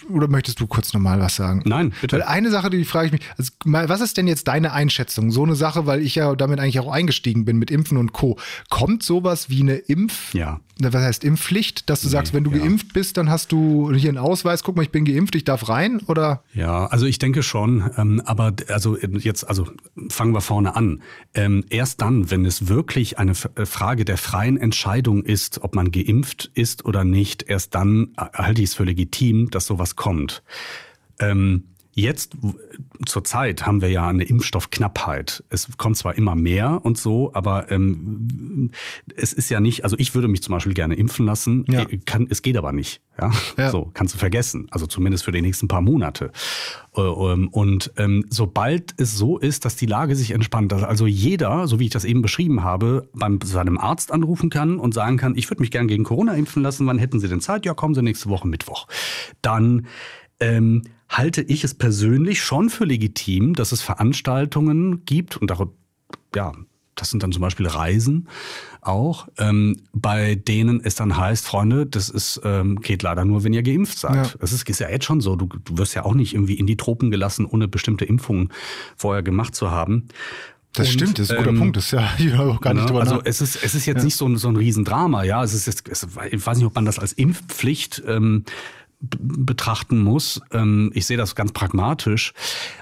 Speaker 1: oder möchtest du kurz nochmal was sagen?
Speaker 2: Nein, bitte.
Speaker 1: Weil eine Sache, die frage ich mich, also, was ist denn jetzt deine Einschätzung? So eine Sache, weil ich ja damit eigentlich auch eingestiegen bin mit Impfen und Co. Kommt sowas wie eine Impf,
Speaker 2: ja.
Speaker 1: Was heißt Impfpflicht, dass du nee, sagst, wenn du ja. geimpft bist, dann hast du hier einen Ausweis, guck mal, ich bin geimpft, ich darf rein, oder?
Speaker 2: Ja, also ich denke schon, ähm, aber also jetzt, also fangen wir vorne an. Ähm, erst dann, wenn es wirklich eine äh, Frage der freien Entscheidung ist, ob man geimpft ist oder nicht, erst dann äh, halte ich es für legitim, dass sowas kommt. Ähm, Jetzt zur Zeit haben wir ja eine Impfstoffknappheit. Es kommt zwar immer mehr und so, aber ähm, es ist ja nicht, also ich würde mich zum Beispiel gerne impfen lassen, ja. Äh, kann, es geht aber nicht. Ja? ja? So, kannst du vergessen. Also zumindest für die nächsten paar Monate. Äh, ähm, und ähm, sobald es so ist, dass die Lage sich entspannt, dass also jeder, so wie ich das eben beschrieben habe, beim seinem Arzt anrufen kann und sagen kann, ich würde mich gerne gegen Corona impfen lassen, wann hätten Sie denn Zeit? Ja, kommen Sie nächste Woche Mittwoch. Dann ähm, halte ich es persönlich schon für legitim, dass es Veranstaltungen gibt und darüber, ja, das sind dann zum Beispiel Reisen auch, ähm, bei denen es dann heißt, Freunde, das ist, ähm, geht leider nur, wenn ihr geimpft seid. Ja. Das ist, ist ja jetzt schon so. Du, du wirst ja auch nicht irgendwie in die Tropen gelassen, ohne bestimmte Impfungen vorher gemacht zu haben.
Speaker 1: Das und, stimmt, das ist ein guter ähm, Punkt. Das ist ja ich auch gar nicht
Speaker 2: ne, Also es ist, es ist jetzt ja. nicht so ein, so ein Riesendrama, ja. Es ist jetzt, es, ich weiß nicht, ob man das als Impfpflicht ähm, betrachten muss. Ähm, ich sehe das ganz pragmatisch.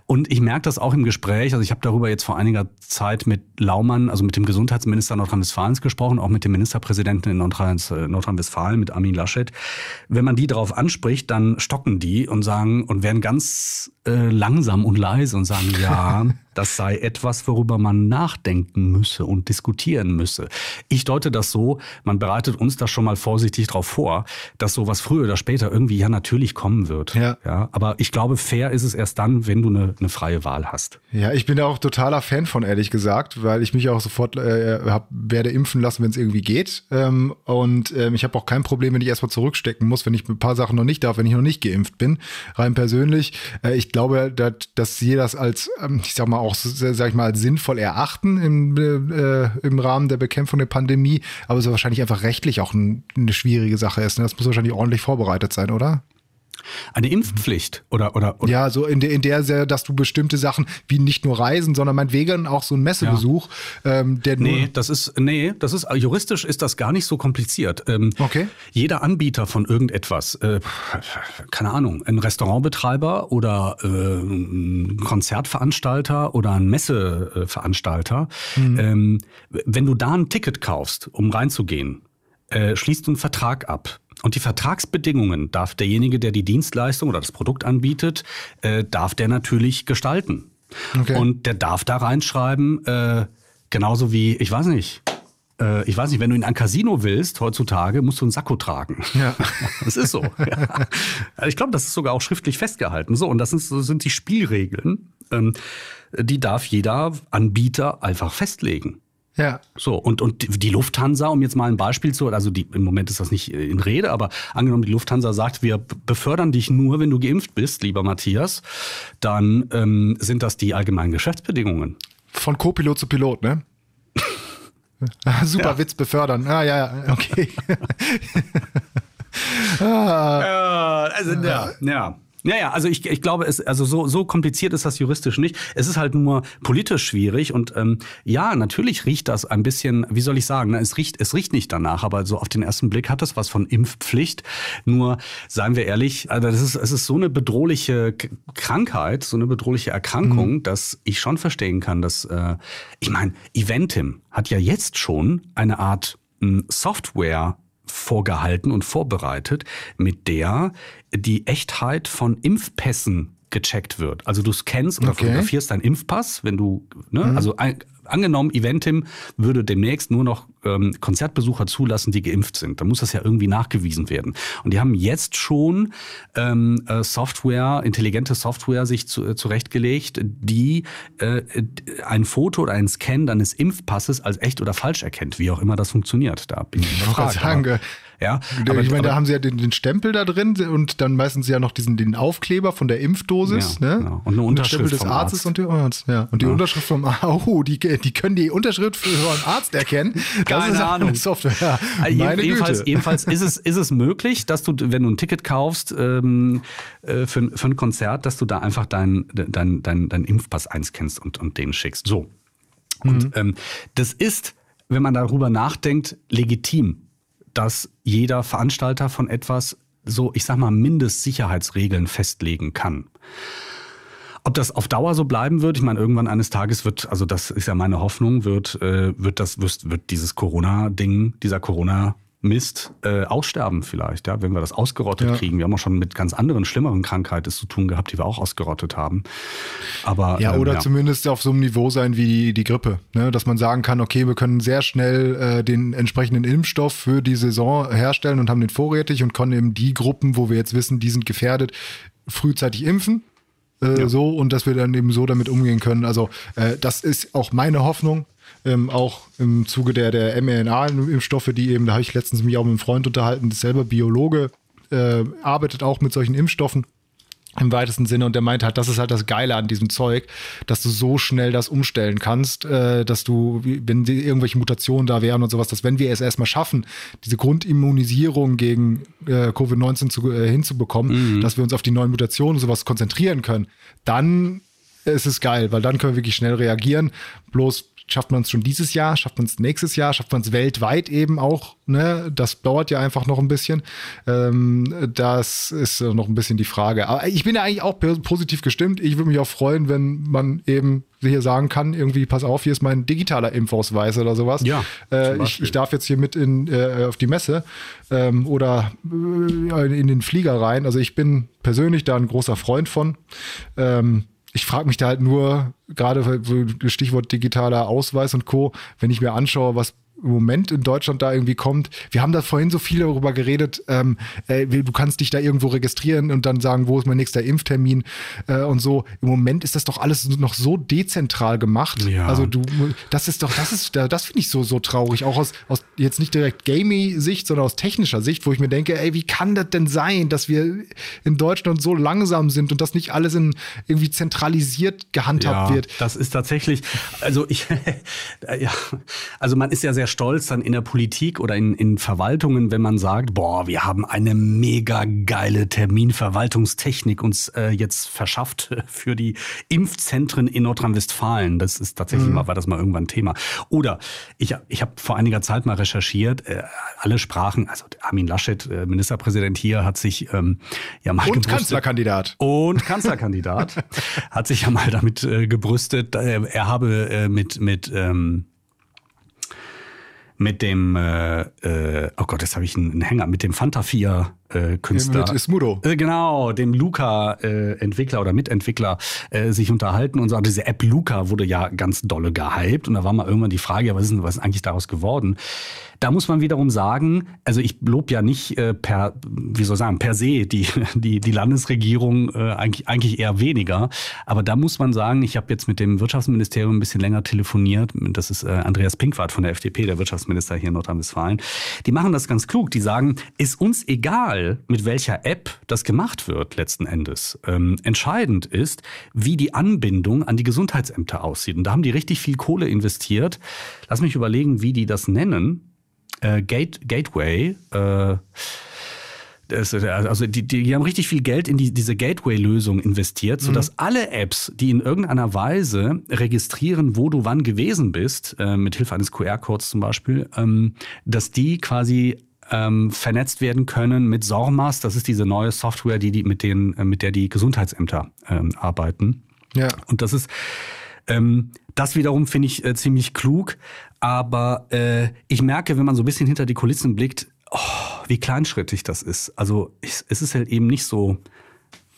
Speaker 2: Und ich merke das auch im Gespräch. Also ich habe darüber jetzt vor einiger Zeit mit Laumann, also mit dem Gesundheitsminister Nordrhein-Westfalens gesprochen, auch mit dem Ministerpräsidenten in äh, Nordrhein-Westfalen, mit Armin Laschet. Wenn man die darauf anspricht, dann stocken die und sagen und werden ganz äh, langsam und leise und sagen, ja, das sei etwas, worüber man nachdenken müsse und diskutieren müsse. Ich deute das so, man bereitet uns das schon mal vorsichtig darauf vor, dass sowas früher oder später irgendwie ja natürlich kommen wird. Ja. ja aber ich glaube, fair ist es erst dann, wenn du eine, eine freie Wahl hast.
Speaker 1: Ja, ich bin da auch totaler Fan von, ehrlich gesagt, weil ich mich auch sofort äh, hab, werde impfen lassen, wenn es irgendwie geht. Ähm, und ähm, ich habe auch kein Problem, wenn ich erstmal zurückstecken muss, wenn ich ein paar Sachen noch nicht darf, wenn ich noch nicht geimpft bin. Rein persönlich. Äh, ich glaube, dass, dass sie das als, ähm, ich sag mal, auch, sag ich mal, sinnvoll erachten im, äh, im Rahmen der Bekämpfung der Pandemie, aber es wahrscheinlich einfach rechtlich auch ein, eine schwierige Sache ist. Ne? Das muss wahrscheinlich ordentlich vorbereitet sein, oder?
Speaker 2: Eine Impfpflicht oder, oder, oder?
Speaker 1: Ja, so in der, in der, dass du bestimmte Sachen wie nicht nur Reisen, sondern meinetwegen auch so ein Messebesuch, ja. ähm, der
Speaker 2: nur. Nee, das ist, nee, das ist, juristisch ist das gar nicht so kompliziert. Ähm, okay. Jeder Anbieter von irgendetwas, äh, keine Ahnung, ein Restaurantbetreiber oder äh, ein Konzertveranstalter oder ein Messeveranstalter, mhm. ähm, wenn du da ein Ticket kaufst, um reinzugehen, äh, schließt du einen Vertrag ab und die Vertragsbedingungen darf derjenige, der die Dienstleistung oder das Produkt anbietet, äh, darf der natürlich gestalten. Okay. Und der darf da reinschreiben, äh, genauso wie, ich weiß nicht, äh, ich weiß nicht, wenn du in ein Casino willst, heutzutage musst du einen Sakko tragen. Ja. Das ist so. Ja. Ich glaube, das ist sogar auch schriftlich festgehalten. So, und das sind, das sind die Spielregeln. Ähm, die darf jeder Anbieter einfach festlegen. Ja. So, und, und die Lufthansa, um jetzt mal ein Beispiel zu, also die, im Moment ist das nicht äh, in Rede, aber angenommen, die Lufthansa sagt, wir befördern dich nur, wenn du geimpft bist, lieber Matthias, dann ähm, sind das die allgemeinen Geschäftsbedingungen.
Speaker 1: Von Co-Pilot zu Pilot, ne? Super ja. Witz befördern. Ah, ja, ja, okay.
Speaker 2: ah. ja, also, ja, ja. Ja, ja, also ich, ich glaube, es, also so, so kompliziert ist das juristisch nicht. Es ist halt nur politisch schwierig und ähm, ja, natürlich riecht das ein bisschen, wie soll ich sagen, ne, es riecht, es riecht nicht danach, aber so auf den ersten Blick hat es was von Impfpflicht. Nur, seien wir ehrlich, also das ist, es ist so eine bedrohliche Krankheit, so eine bedrohliche Erkrankung, mhm. dass ich schon verstehen kann, dass, äh, ich meine, Eventim hat ja jetzt schon eine Art hm, Software vorgehalten und vorbereitet, mit der die Echtheit von Impfpässen gecheckt wird. Also du scannst oder okay. fotografierst deinen Impfpass, wenn du, ne, mhm. also ein, angenommen, Eventim würde demnächst nur noch ähm, Konzertbesucher zulassen, die geimpft sind. Dann muss das ja irgendwie nachgewiesen werden. Und die haben jetzt schon ähm, äh, Software, intelligente Software sich zu, äh, zurechtgelegt, die äh, ein Foto oder einen Scan deines Impfpasses als echt oder falsch erkennt, wie auch immer das funktioniert. Da bin ich gefragt.
Speaker 1: Ja, aber, ich meine, da haben sie ja den, den, Stempel da drin und dann meistens ja noch diesen den Aufkleber von der Impfdosis, ja, ne? Genau.
Speaker 2: Und eine Unterschrift und
Speaker 1: des Arztes Arzt. und, der Arzt, ja. und die ja. Unterschrift vom Oh, die, die können die Unterschrift von Arzt erkennen.
Speaker 2: Das Keine ist Ahnung. Software. Also Meine jedenfalls, Güte. jedenfalls ist es ist es möglich, dass du, wenn du ein Ticket kaufst ähm, äh, für, für ein Konzert, dass du da einfach deinen dein, dein, dein Impfpass einscannst und und den schickst. So. Und mhm. ähm, das ist, wenn man darüber nachdenkt, legitim dass jeder Veranstalter von etwas so, ich sag mal, Mindestsicherheitsregeln festlegen kann. Ob das auf Dauer so bleiben wird, ich meine, irgendwann eines Tages wird, also das ist ja meine Hoffnung, wird, äh, wird das, wird, wird dieses Corona-Ding, dieser Corona- Mist äh, aussterben vielleicht, ja, wenn wir das ausgerottet ja. kriegen. Wir haben auch schon mit ganz anderen, schlimmeren Krankheiten zu tun gehabt, die wir auch ausgerottet haben. Aber
Speaker 1: ja, ähm, oder ja. zumindest auf so einem Niveau sein wie die, die Grippe, ne? dass man sagen kann, okay, wir können sehr schnell äh, den entsprechenden Impfstoff für die Saison herstellen und haben den vorrätig und können eben die Gruppen, wo wir jetzt wissen, die sind gefährdet, frühzeitig impfen. Äh, ja. So und dass wir dann eben so damit umgehen können. Also äh, das ist auch meine Hoffnung, ähm, auch im Zuge der, der mRNA-Impfstoffe, die eben, da habe ich letztens mich auch mit einem Freund unterhalten, selber Biologe, äh, arbeitet auch mit solchen Impfstoffen im weitesten Sinne und der meint halt, das ist halt das Geile an diesem Zeug, dass du so schnell das umstellen kannst, äh, dass du, wenn die, irgendwelche Mutationen da wären und sowas, dass wenn wir es erstmal schaffen, diese Grundimmunisierung gegen äh, Covid-19 zu, äh, hinzubekommen, mhm. dass wir uns auf die neuen Mutationen und sowas konzentrieren können, dann es ist geil, weil dann können wir wirklich schnell reagieren. Bloß schafft man es schon dieses Jahr, schafft man es nächstes Jahr, schafft man es weltweit eben auch. Ne? Das dauert ja einfach noch ein bisschen. Ähm, das ist noch ein bisschen die Frage. Aber ich bin ja eigentlich auch positiv gestimmt. Ich würde mich auch freuen, wenn man eben hier sagen kann, irgendwie, pass auf, hier ist mein digitaler Impfausweis oder sowas.
Speaker 2: Ja.
Speaker 1: Äh, ich, ich, darf jetzt hier mit in, äh, auf die Messe ähm, oder äh, in den Flieger rein. Also ich bin persönlich da ein großer Freund von. Ähm, ich frage mich da halt nur, gerade Stichwort digitaler Ausweis und Co., wenn ich mir anschaue, was im Moment in Deutschland da irgendwie kommt. Wir haben da vorhin so viel darüber geredet, ähm, äh, du kannst dich da irgendwo registrieren und dann sagen, wo ist mein nächster Impftermin äh, und so. Im Moment ist das doch alles noch so dezentral gemacht. Ja. Also du, das ist doch, das ist, das finde ich so, so traurig. Auch aus, aus jetzt nicht direkt Gaming-Sicht, sondern aus technischer Sicht, wo ich mir denke, ey, wie kann das denn sein, dass wir in Deutschland so langsam sind und das nicht alles in irgendwie zentralisiert gehandhabt
Speaker 2: ja,
Speaker 1: wird?
Speaker 2: Das ist tatsächlich, also ich, ja, also man ist ja sehr stolz dann in der Politik oder in, in Verwaltungen, wenn man sagt, boah, wir haben eine mega geile Terminverwaltungstechnik uns äh, jetzt verschafft für die Impfzentren in Nordrhein-Westfalen. Das ist tatsächlich mhm. mal, war das mal irgendwann Thema. Oder ich, ich habe vor einiger Zeit mal recherchiert, äh, alle Sprachen, also Armin Laschet, äh, Ministerpräsident hier, hat sich ähm, ja mal
Speaker 1: Und Kanzlerkandidat.
Speaker 2: Und Kanzlerkandidat hat sich ja mal damit äh, gebrüstet, äh, er habe äh, mit, mit ähm, mit dem, äh, äh, oh Gott, jetzt habe ich einen Hänger, mit dem Fanta 4 äh, Künstler.
Speaker 1: Mit Smudo.
Speaker 2: Äh, genau, dem Luca-Entwickler äh, oder Mitentwickler äh, sich unterhalten und so. Diese App Luca wurde ja ganz dolle gehypt und da war mal irgendwann die Frage, ja, was ist denn was ist eigentlich daraus geworden? Da muss man wiederum sagen, also ich lob ja nicht äh, per, wie soll ich sagen, per se die, die, die Landesregierung äh, eigentlich, eigentlich eher weniger. Aber da muss man sagen, ich habe jetzt mit dem Wirtschaftsministerium ein bisschen länger telefoniert. Das ist äh, Andreas Pinkwart von der FDP, der Wirtschaftsminister hier in Nordrhein-Westfalen. Die machen das ganz klug. Die sagen, ist uns egal, mit welcher App das gemacht wird letzten Endes. Ähm, entscheidend ist, wie die Anbindung an die Gesundheitsämter aussieht. Und da haben die richtig viel Kohle investiert. Lass mich überlegen, wie die das nennen äh, Gate, Gateway. Äh, das, also die, die haben richtig viel Geld in die, diese Gateway-Lösung investiert, sodass mhm. alle Apps, die in irgendeiner Weise registrieren, wo du wann gewesen bist, äh, mit Hilfe eines QR-Codes zum Beispiel, ähm, dass die quasi ähm, vernetzt werden können mit SORMAS. Das ist diese neue Software, die, die mit, denen, äh, mit der die Gesundheitsämter ähm, arbeiten. Ja. Und das ist ähm, das wiederum finde ich äh, ziemlich klug, aber äh, ich merke, wenn man so ein bisschen hinter die Kulissen blickt, oh, wie kleinschrittig das ist. Also ich, es ist halt eben nicht so,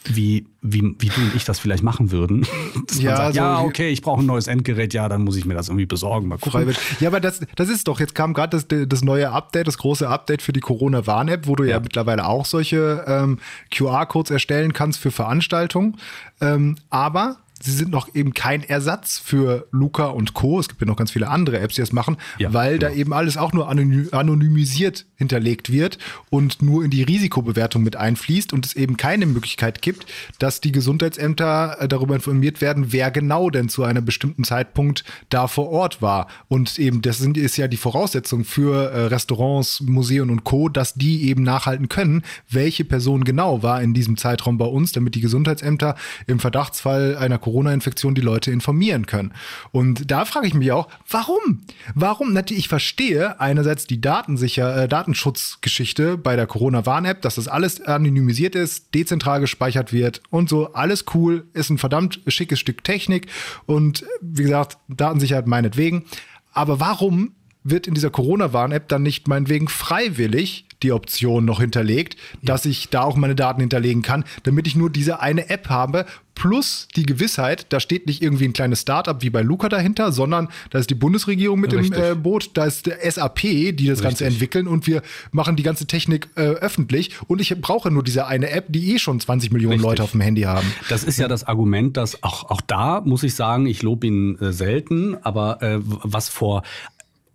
Speaker 2: wie, wie, wie du und ich das vielleicht machen würden. ja, sagt, also, ja, okay, ich brauche ein neues Endgerät, ja, dann muss ich mir das irgendwie besorgen. Mal gucken.
Speaker 1: Ja, aber das, das ist doch, jetzt kam gerade das, das neue Update, das große Update für die Corona-Warn-App, wo du ja, ja mittlerweile auch solche ähm, QR-Codes erstellen kannst für Veranstaltungen. Ähm, aber sie sind noch eben kein Ersatz für Luca und Co. Es gibt ja noch ganz viele andere Apps, die das machen, ja, weil genau. da eben alles auch nur anonymisiert hinterlegt wird und nur in die Risikobewertung mit einfließt und es eben keine Möglichkeit gibt, dass die Gesundheitsämter äh, darüber informiert werden, wer genau denn zu einem bestimmten Zeitpunkt da vor Ort war. Und eben das sind, ist ja die Voraussetzung für äh, Restaurants, Museen und Co., dass die eben nachhalten können, welche Person genau war in diesem Zeitraum bei uns, damit die Gesundheitsämter im Verdachtsfall einer Corona Corona-Infektion die Leute informieren können. Und da frage ich mich auch, warum? Warum? Natürlich, ich verstehe einerseits die Datensicher, äh, Datenschutzgeschichte bei der Corona-Warn-App, dass das alles anonymisiert ist, dezentral gespeichert wird und so, alles cool, ist ein verdammt schickes Stück Technik und wie gesagt, Datensicherheit meinetwegen. Aber warum wird in dieser Corona-Warn-App dann nicht meinetwegen freiwillig die Option noch hinterlegt, dass ich da auch meine Daten hinterlegen kann, damit ich nur diese eine App habe, plus die Gewissheit, da steht nicht irgendwie ein kleines Startup wie bei Luca dahinter, sondern da ist die Bundesregierung mit Richtig. im äh, Boot, da ist der SAP, die das Richtig. Ganze entwickeln und wir machen die ganze Technik äh, öffentlich und ich brauche nur diese eine App, die eh schon 20 Millionen Richtig. Leute auf dem Handy haben.
Speaker 2: Das ist ja das Argument, dass auch, auch da muss ich sagen, ich lobe ihn äh, selten, aber äh, was vor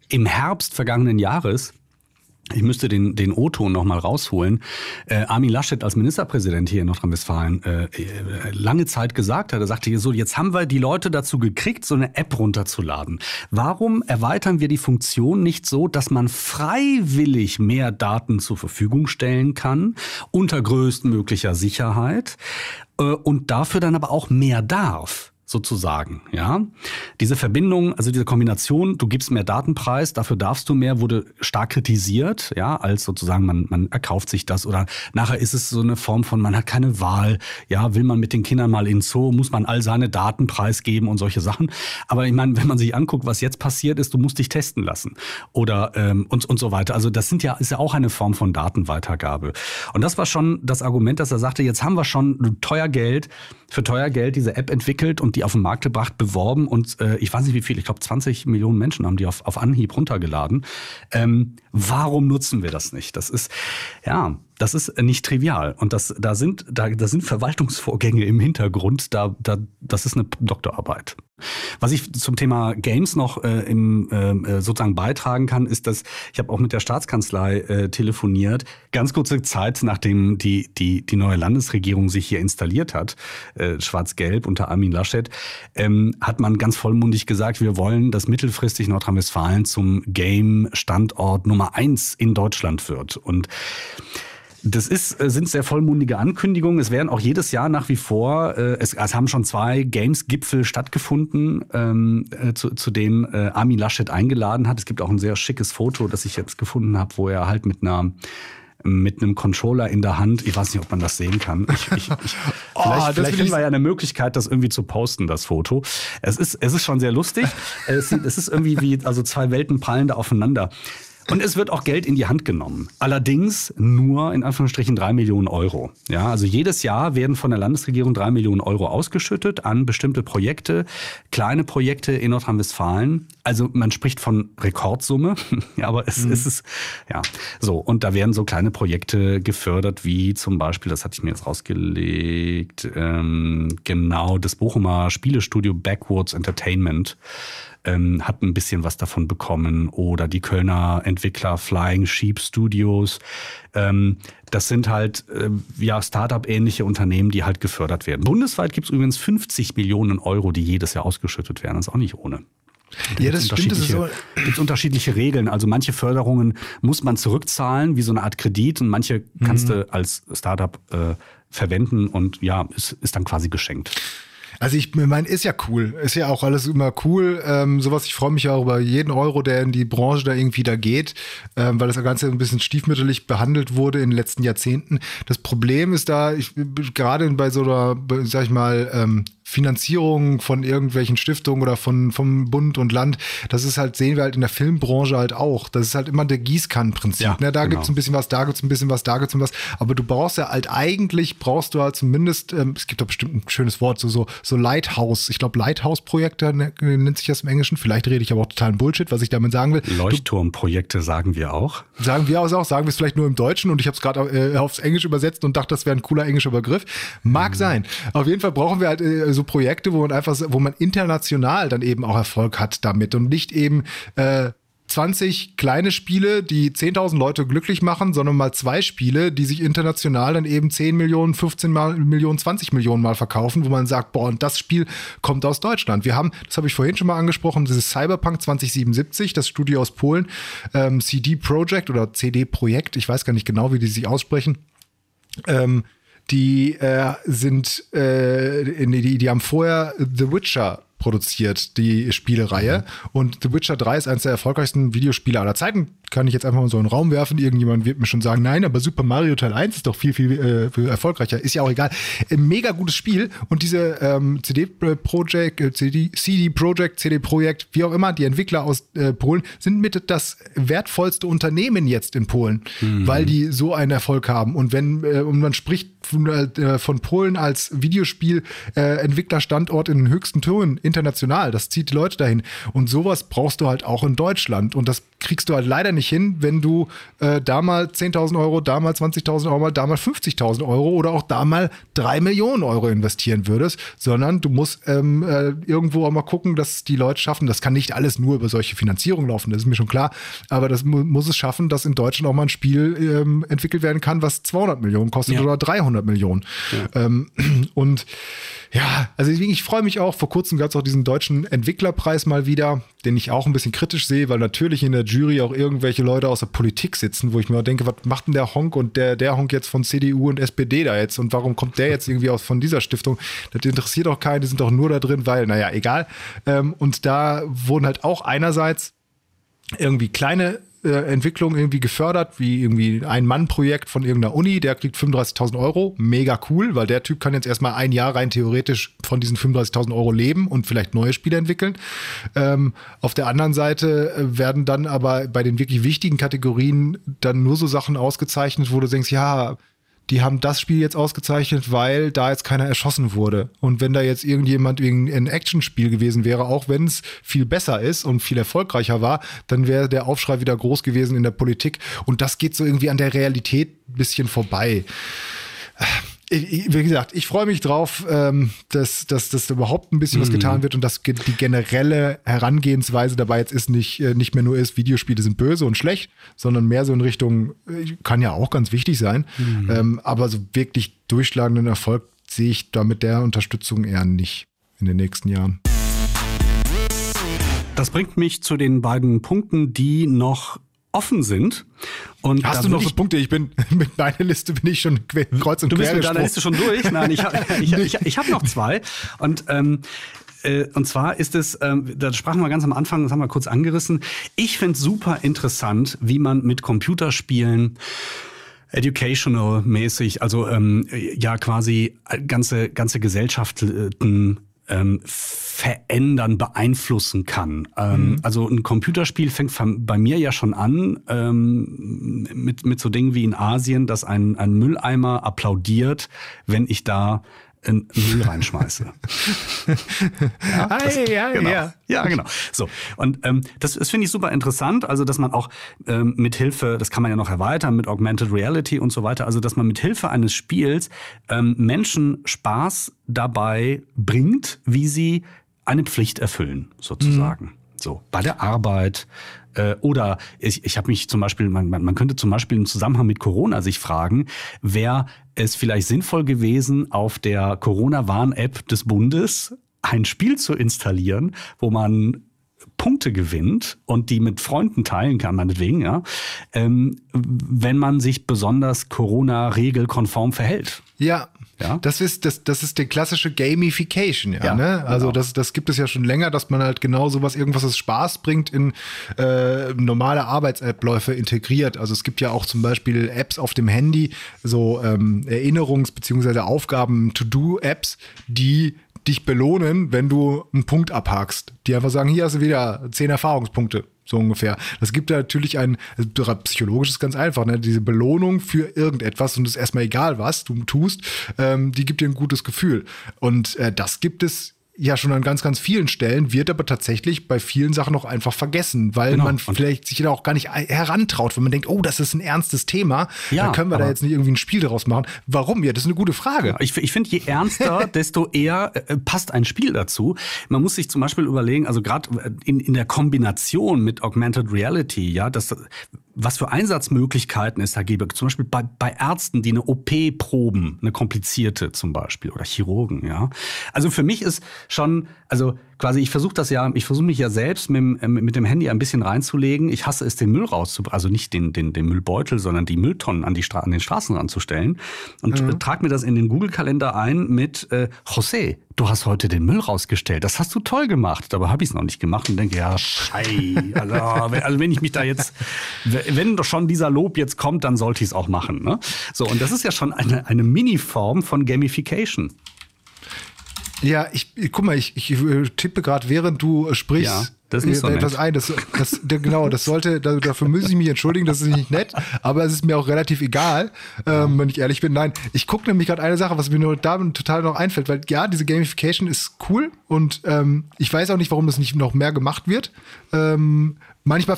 Speaker 2: im Herbst vergangenen Jahres ich müsste den, den O-Ton nochmal rausholen. Äh, Armin Laschet als Ministerpräsident hier in Nordrhein-Westfalen äh, äh, lange Zeit gesagt hat, er sagte so, jetzt haben wir die Leute dazu gekriegt, so eine App runterzuladen. Warum erweitern wir die Funktion nicht so, dass man freiwillig mehr Daten zur Verfügung stellen kann, unter größtmöglicher Sicherheit, äh, und dafür dann aber auch mehr darf? Sozusagen, ja. Diese Verbindung, also diese Kombination, du gibst mehr Datenpreis, dafür darfst du mehr, wurde stark kritisiert, ja, als sozusagen man, man erkauft sich das oder nachher ist es so eine Form von, man hat keine Wahl, ja, will man mit den Kindern mal in Zoo, muss man all seine Daten preisgeben und solche Sachen. Aber ich meine, wenn man sich anguckt, was jetzt passiert ist, du musst dich testen lassen oder ähm, und, und so weiter. Also das sind ja, ist ja auch eine Form von Datenweitergabe. Und das war schon das Argument, dass er sagte, jetzt haben wir schon teuer Geld, für teuer Geld diese App entwickelt und die auf den Markt gebracht, beworben und äh, ich weiß nicht wie viel, ich glaube 20 Millionen Menschen haben die auf, auf Anhieb runtergeladen. Ähm, warum nutzen wir das nicht? Das ist, ja, das ist nicht trivial. Und das, da sind, da, da sind Verwaltungsvorgänge im Hintergrund, da, da, das ist eine Doktorarbeit. Was ich zum Thema Games noch äh, im, ähm, äh, sozusagen beitragen kann, ist, dass ich habe auch mit der Staatskanzlei äh, telefoniert. Ganz kurze Zeit, nachdem die, die, die neue Landesregierung sich hier installiert hat, äh, schwarz-gelb unter Armin Laschet, ähm, hat man ganz vollmundig gesagt, wir wollen, dass mittelfristig Nordrhein-Westfalen zum Game-Standort Nummer eins in Deutschland wird. Und das ist, äh, sind sehr vollmundige Ankündigungen. Es werden auch jedes Jahr nach wie vor, äh, es, es haben schon zwei Games-Gipfel stattgefunden, ähm, äh, zu, zu denen äh, Armin Laschet eingeladen hat. Es gibt auch ein sehr schickes Foto, das ich jetzt gefunden habe, wo er halt mit einer mit einem Controller in der Hand. Ich weiß nicht, ob man das sehen kann. Ich, ich, ich, oh, vielleicht vielleicht finden wir ja eine Möglichkeit, das irgendwie zu posten, das Foto. Es ist, es ist schon sehr lustig. es, es ist irgendwie wie also zwei Welten prallen da aufeinander. Und es wird auch Geld in die Hand genommen. Allerdings nur in Anführungsstrichen drei Millionen Euro. Ja, also jedes Jahr werden von der Landesregierung drei Millionen Euro ausgeschüttet an bestimmte Projekte, kleine Projekte in Nordrhein-Westfalen. Also man spricht von Rekordsumme, ja, aber es, mhm. es ist ja so. Und da werden so kleine Projekte gefördert, wie zum Beispiel, das hatte ich mir jetzt rausgelegt, ähm, genau das Bochumer Spielestudio Backwards Entertainment ähm, hat ein bisschen was davon bekommen oder die Kölner Entwickler Flying Sheep Studios. Ähm, das sind halt äh, ja Startup-ähnliche Unternehmen, die halt gefördert werden. Bundesweit gibt es übrigens 50 Millionen Euro, die jedes Jahr ausgeschüttet werden. Das ist auch nicht ohne. Da ja, das stimmt. Es so. gibt unterschiedliche Regeln. Also manche Förderungen muss man zurückzahlen, wie so eine Art Kredit, und manche kannst mhm. du als Startup äh, verwenden und ja, ist, ist dann quasi geschenkt.
Speaker 1: Also ich meine, ist ja cool. Ist ja auch alles immer cool. Ähm, sowas, ich freue mich auch über jeden Euro, der in die Branche da irgendwie da geht, ähm, weil das Ganze ein bisschen stiefmütterlich behandelt wurde in den letzten Jahrzehnten. Das Problem ist da, ich gerade bei so einer, sag ich mal, ähm, Finanzierung von irgendwelchen Stiftungen oder von, vom Bund und Land, das ist halt, sehen wir halt in der Filmbranche halt auch. Das ist halt immer der Gießkannenprinzip. Ja, ne? Da genau. gibt's ein bisschen was, da gibt's ein bisschen was, da gibt's ein bisschen was. Aber du brauchst ja halt eigentlich, brauchst du halt zumindest, ähm, es gibt doch bestimmt ein schönes Wort, so, so, so Lighthouse. Ich glaube, Lighthouse-Projekte ne, nennt sich das im Englischen. Vielleicht rede ich aber auch totalen Bullshit, was ich damit sagen will.
Speaker 2: Leuchtturmprojekte sagen wir auch.
Speaker 1: Sagen wir auch, sagen wir es vielleicht nur im Deutschen und ich habe es gerade äh, aufs Englisch übersetzt und dachte, das wäre ein cooler englischer Begriff. Mag mhm. sein. Auf jeden Fall brauchen wir halt äh, so Projekte, wo man einfach, wo man international dann eben auch Erfolg hat damit und nicht eben äh, 20 kleine Spiele, die 10.000 Leute glücklich machen, sondern mal zwei Spiele, die sich international dann eben 10 Millionen, 15 mal, Millionen, 20 Millionen mal verkaufen, wo man sagt, boah, und das Spiel kommt aus Deutschland. Wir haben, das habe ich vorhin schon mal angesprochen, dieses Cyberpunk 2077, das Studio aus Polen, ähm, CD Projekt oder CD Projekt, ich weiß gar nicht genau, wie die sich aussprechen, ähm, die äh, sind, äh, die, die haben vorher The Witcher produziert, die Spielereihe. Mhm. Und The Witcher 3 ist eines der erfolgreichsten Videospiele aller Zeiten. Kann ich jetzt einfach mal so in den Raum werfen. Irgendjemand wird mir schon sagen, nein, aber Super Mario Teil 1 ist doch viel, viel, äh, viel erfolgreicher. Ist ja auch egal. Ein mega gutes Spiel. Und diese ähm, CD Projekt, äh, CD, CD Projekt, CD Projekt, wie auch immer, die Entwickler aus äh, Polen sind mit das wertvollste Unternehmen jetzt in Polen, mhm. weil die so einen Erfolg haben. Und wenn äh, und man spricht von, äh, von Polen als Videospiel-Entwicklerstandort in den höchsten Tönen international. Das zieht die Leute dahin. Und sowas brauchst du halt auch in Deutschland. Und das kriegst du halt leider nicht hin, wenn du äh, da mal 10.000 Euro, da mal 20.000 Euro, da mal 50.000 Euro oder auch da mal 3 Millionen Euro investieren würdest, sondern du musst ähm, äh, irgendwo auch mal gucken, dass die Leute schaffen. Das kann nicht alles nur über solche Finanzierung laufen, das ist mir schon klar. Aber das mu muss es schaffen, dass in Deutschland auch mal ein Spiel ähm, entwickelt werden kann, was 200 Millionen kostet ja. oder 300 Millionen. Ja. Ähm, und ja, also ich freue mich auch. Vor kurzem gab es auch diesen deutschen Entwicklerpreis mal wieder, den ich auch ein bisschen kritisch sehe, weil natürlich in der Jury auch irgendwelche Leute aus der Politik sitzen, wo ich mir denke, was macht denn der Honk und der, der Honk jetzt von CDU und SPD da jetzt und warum kommt der jetzt irgendwie aus von dieser Stiftung? Das interessiert auch keinen, die sind doch nur da drin, weil, naja, egal. Ähm, und da wurden halt auch einerseits irgendwie kleine Entwicklung irgendwie gefördert, wie irgendwie ein Mann-Projekt von irgendeiner Uni, der kriegt 35.000 Euro. Mega cool, weil der Typ kann jetzt erstmal ein Jahr rein theoretisch von diesen 35.000 Euro leben und vielleicht neue Spiele entwickeln. Ähm, auf der anderen Seite äh, werden dann aber bei den wirklich wichtigen Kategorien dann nur so Sachen ausgezeichnet, wo du denkst, ja, die haben das Spiel jetzt ausgezeichnet, weil da jetzt keiner erschossen wurde. Und wenn da jetzt irgendjemand wegen ein Actionspiel gewesen wäre, auch wenn es viel besser ist und viel erfolgreicher war, dann wäre der Aufschrei wieder groß gewesen in der Politik. Und das geht so irgendwie an der Realität ein bisschen vorbei wie gesagt, ich freue mich drauf, ähm, dass, dass, dass überhaupt ein bisschen was mhm. getan wird und dass die generelle Herangehensweise dabei jetzt ist nicht, äh, nicht mehr nur ist, Videospiele sind böse und schlecht, sondern mehr so in Richtung, äh, kann ja auch ganz wichtig sein, mhm. ähm, aber so wirklich durchschlagenden Erfolg sehe ich da mit der Unterstützung eher nicht in den nächsten Jahren.
Speaker 2: Das bringt mich zu den beiden Punkten, die noch offen sind.
Speaker 1: Und Hast du noch so Punkte? Ich bin mit meiner Liste bin ich schon kreuz und
Speaker 2: Du bist mit deiner Liste schon durch? Nein, ich habe ich, ich, ich hab noch zwei. Und ähm, äh, und zwar ist es, ähm, da sprachen wir ganz am Anfang, das haben wir kurz angerissen. Ich finde super interessant, wie man mit Computerspielen educational mäßig, also ähm, ja quasi ganze ganze Gesellschaften ähm, verändern, beeinflussen kann. Ähm, mhm. Also ein Computerspiel fängt bei mir ja schon an ähm, mit, mit so Dingen wie in Asien, dass ein, ein Mülleimer applaudiert, wenn ich da in Müll reinschmeiße. ja, das, ja, genau. ja. Ja, genau. So. Und ähm, das, das finde ich super interessant, also dass man auch ähm, mit Hilfe, das kann man ja noch erweitern mit Augmented Reality und so weiter, also dass man mit Hilfe eines Spiels ähm, Menschen Spaß dabei bringt, wie sie eine Pflicht erfüllen, sozusagen. Mhm. So, bei der Arbeit, äh, oder ich, ich habe mich zum Beispiel, man, man könnte zum Beispiel im Zusammenhang mit Corona sich fragen, wäre es vielleicht sinnvoll gewesen, auf der Corona-Warn-App des Bundes ein Spiel zu installieren, wo man Punkte gewinnt und die mit Freunden teilen kann, meinetwegen, ja, ähm, wenn man sich besonders Corona-regelkonform verhält.
Speaker 1: Ja, ja? Das ist das, das ist die klassische Gamification, ja. ja ne? Also genau. das, das gibt es ja schon länger, dass man halt genau sowas, irgendwas, das Spaß bringt, in äh, normale Arbeitsabläufe integriert. Also es gibt ja auch zum Beispiel Apps auf dem Handy, so ähm, Erinnerungs- bzw. Aufgaben, To-Do-Apps, die dich belohnen, wenn du einen Punkt abhakst. Die einfach sagen, hier hast du wieder zehn Erfahrungspunkte so ungefähr. Das gibt ja natürlich ein, psychologisch ist ganz einfach, ne? diese Belohnung für irgendetwas und es ist erstmal egal, was du tust, ähm, die gibt dir ein gutes Gefühl. Und äh, das gibt es ja schon an ganz, ganz vielen Stellen, wird aber tatsächlich bei vielen Sachen noch einfach vergessen, weil genau. man vielleicht sich da auch gar nicht herantraut, wenn man denkt, oh, das ist ein ernstes Thema, ja, dann können wir da jetzt nicht irgendwie ein Spiel daraus machen. Warum? Ja, das ist eine gute Frage.
Speaker 2: Ich, ich finde, je ernster, desto eher äh, passt ein Spiel dazu. Man muss sich zum Beispiel überlegen, also gerade äh, in, in der Kombination mit Augmented Reality, ja, das, was für Einsatzmöglichkeiten es da gäbe. Zum Beispiel bei, bei Ärzten, die eine OP proben, eine komplizierte zum Beispiel, oder Chirurgen, ja. Also für mich ist schon, also quasi, ich versuche das ja, ich versuche mich ja selbst mit, äh, mit dem Handy ein bisschen reinzulegen. Ich hasse es, den Müll rauszubringen, also nicht den, den, den Müllbeutel, sondern die Mülltonnen an, die Stra an den Straßen ranzustellen. Und mhm. trage mir das in den Google-Kalender ein mit äh, José, du hast heute den Müll rausgestellt. Das hast du toll gemacht. Dabei habe ich es noch nicht gemacht und denke, ja, schei. Also, also wenn ich mich da jetzt, wenn doch schon dieser Lob jetzt kommt, dann sollte ich es auch machen. Ne? So, und das ist ja schon eine, eine Mini-Form von Gamification.
Speaker 1: Ja, ich, guck mal, ich, ich tippe gerade, während du sprichst, ja, das ist nicht so etwas nett. ein. Das, das, genau, das sollte, dafür muss ich mich entschuldigen, das ist nicht nett, aber es ist mir auch relativ egal, ähm, wenn ich ehrlich bin. Nein, ich gucke nämlich gerade eine Sache, was mir nur da total noch einfällt, weil ja, diese Gamification ist cool und ähm, ich weiß auch nicht, warum das nicht noch mehr gemacht wird. Ähm, Manchmal,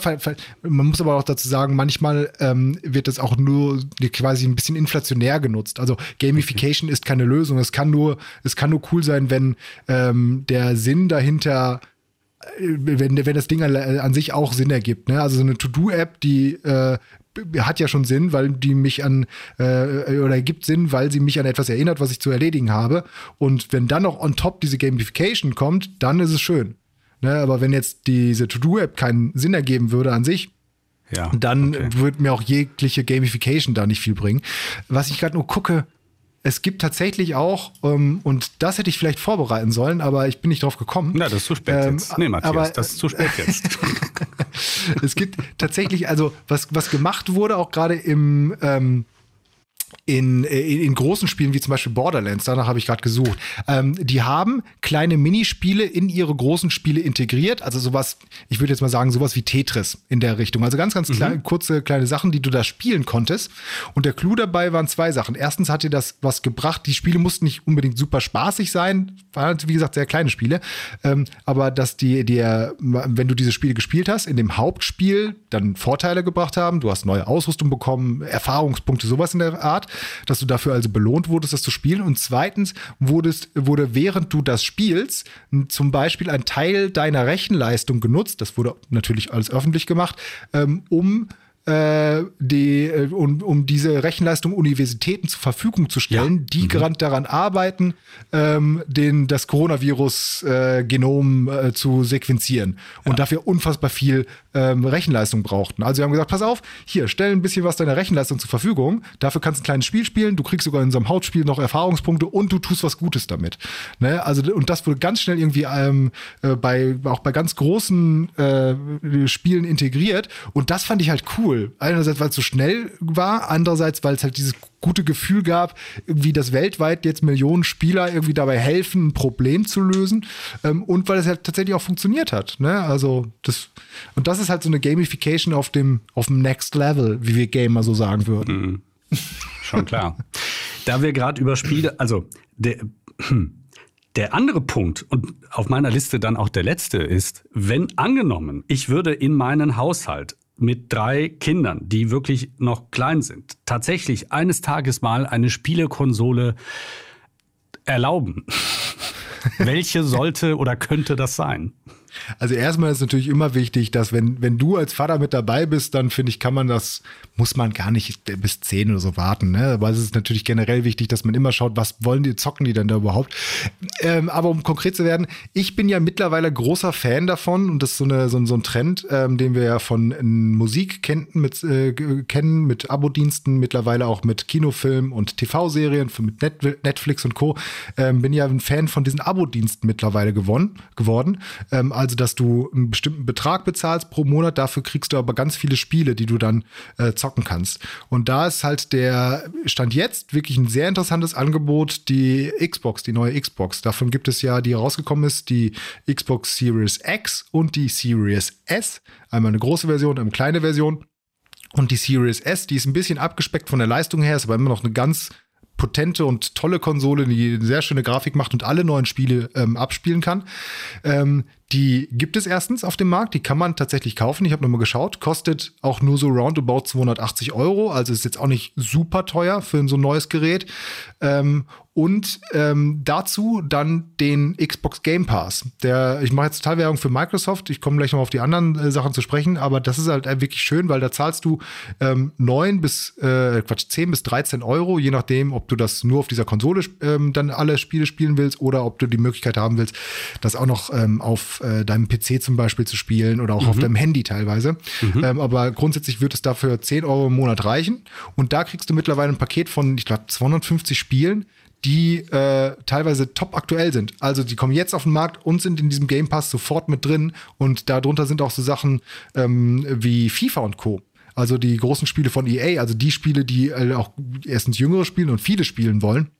Speaker 1: man muss aber auch dazu sagen, manchmal ähm, wird das auch nur quasi ein bisschen inflationär genutzt. Also Gamification okay. ist keine Lösung. Es kann nur, es kann nur cool sein, wenn ähm, der Sinn dahinter äh, wenn, wenn das Ding an, sich auch Sinn ergibt. Ne? Also so eine To-Do-App, die äh, hat ja schon Sinn, weil die mich an äh, oder gibt Sinn, weil sie mich an etwas erinnert, was ich zu erledigen habe. Und wenn dann noch on top diese Gamification kommt, dann ist es schön. Ne? Aber wenn jetzt diese To-Do-App keinen Sinn ergeben würde an sich,
Speaker 2: Ja,
Speaker 1: dann
Speaker 2: okay.
Speaker 1: würde mir auch jegliche Gamification da nicht viel bringen. Was ich gerade nur gucke, es gibt tatsächlich auch, ähm, und das hätte ich vielleicht vorbereiten sollen, aber ich bin nicht drauf gekommen.
Speaker 2: Na, das ist zu spät
Speaker 1: Ähm,
Speaker 2: jetzt. Nee, Matthias,
Speaker 1: aber-
Speaker 2: das ist zu spät jetzt.
Speaker 1: es gibt tatsächlich, also was, was gemacht wurde, auch gerade im ähm, in, in, in großen Spielen wie zum Beispiel Borderlands, danach habe ich gerade gesucht, ähm, die haben kleine Minispiele in ihre großen Spiele integriert. Also sowas, ich würde jetzt mal sagen, sowas wie Tetris in der Richtung. Also ganz, ganz kleine, kurze, kleine Sachen, die du da spielen konntest. Und der Clou dabei waren zwei Sachen. Erstens hat dir das was gebracht. Die Spiele mussten nicht unbedingt super spaßig sein. Waren, wie gesagt, sehr kleine Spiele. Ähm, aber dass die dir, wenn du diese Spiele gespielt hast, in dem Hauptspiel dann Vorteile gebracht haben. Du hast neue Ausrüstung bekommen, Erfahrungspunkte, sowas in der Art, dass du dafür also belohnt wurdest, das zu spielen. Und zweitens wurdest, wurde während du das spielst zum Beispiel ein Teil deiner Rechenleistung genutzt, das wurde natürlich alles öffentlich gemacht, ähm, um äh, die, äh, um, um diese Rechenleistung Universitäten zur Verfügung zu stellen, die gerade daran arbeiten, ähm, den, das Coronavirus-Genom äh, zu sequenzieren und dafür unfassbar viel ähm, Rechenleistung brauchten. Also wir haben gesagt, pass auf, hier, stell ein bisschen was deiner Rechenleistung zur Verfügung, dafür kannst du ein kleines Spiel spielen, du kriegst sogar in so einem Hauptspiel noch Erfahrungspunkte und du tust was Gutes damit. Ne? Also, und das wurde ganz schnell irgendwie ähm, äh, bei, auch bei ganz großen äh, Spielen integriert und das fand ich halt cool. Einerseits, weil es so schnell war, andererseits, weil es halt dieses gute Gefühl gab, irgendwie, dass weltweit jetzt Millionen Spieler irgendwie dabei helfen, ein Problem zu lösen. Ähm, und weil es halt tatsächlich auch funktioniert hat. Ne? Also das, und das ist halt so eine Gamification auf dem, auf dem Next Level, wie wir Gamer so sagen würden.
Speaker 2: Schon klar. Da wir gerade über Spiele, also der, der andere Punkt und auf meiner Liste dann auch der letzte ist, wenn angenommen, ich würde in meinen Haushalt mit drei Kindern, die wirklich noch klein sind, tatsächlich eines Tages mal eine Spielekonsole erlauben. Welche sollte oder könnte das sein?
Speaker 1: Also erstmal ist natürlich immer wichtig, dass wenn, wenn du als Vater mit dabei bist, dann finde ich, kann man das, muss man gar nicht bis 10 oder so warten. Ne? Aber es ist natürlich generell wichtig, dass man immer schaut, was wollen die, zocken die denn da überhaupt. Ähm, aber um konkret zu werden, ich bin ja mittlerweile großer Fan davon und das ist so, eine, so, ein- so ein Trend, ähm, den wir ja von ähm, Musik kennen mit, äh, kennen, mit Abo-Diensten, mittlerweile auch mit Kinofilmen und TV-Serien, mit Net Netflix und Co. Ähm, bin ja ein Fan von diesen Abo-Diensten mittlerweile gewonnen, geworden. Ähm, also, dass du einen bestimmten Betrag bezahlst pro Monat, dafür kriegst du aber ganz viele Spiele, die du dann äh, zocken kannst. Und da ist halt der Stand jetzt wirklich ein sehr interessantes Angebot, die Xbox, die neue Xbox. Davon gibt es ja, die rausgekommen ist, die Xbox Series X und die Series S. Einmal eine große Version, eine kleine Version. Und die Series S, die ist ein bisschen abgespeckt von der Leistung her, ist aber immer noch eine ganz potente und tolle Konsole, die eine sehr schöne Grafik macht und alle neuen Spiele ähm, abspielen kann. Ähm, die gibt es erstens auf dem Markt, die kann man tatsächlich kaufen. Ich habe nochmal geschaut, kostet auch nur so roundabout 280 Euro, also ist jetzt auch nicht super teuer für so ein neues Gerät. Ähm, und ähm, dazu dann den Xbox Game Pass. Der, ich mache jetzt Teilwerbung für Microsoft. Ich komme gleich noch auf die anderen äh, Sachen zu sprechen, aber das ist halt äh, wirklich schön, weil da zahlst du ähm, 9 bis äh, Quatsch, 10 bis 13 Euro, je nachdem, ob du das nur auf dieser Konsole ähm, dann alle Spiele spielen willst oder ob du die Möglichkeit haben willst, das auch noch ähm, auf äh, deinem PC zum Beispiel zu spielen oder auch auf deinem Handy teilweise. Ähm, aber grundsätzlich wird es dafür 10 Euro im Monat reichen. Und da kriegst du mittlerweile ein Paket von, ich glaube, 250 Spielen die äh, teilweise top aktuell sind. Also die kommen jetzt auf den Markt und sind in diesem Game Pass sofort mit drin. Und darunter sind auch so Sachen ähm, wie FIFA und Co. Also die großen Spiele von EA, also die Spiele, die äh, auch erstens Jüngere spielen und viele spielen wollen.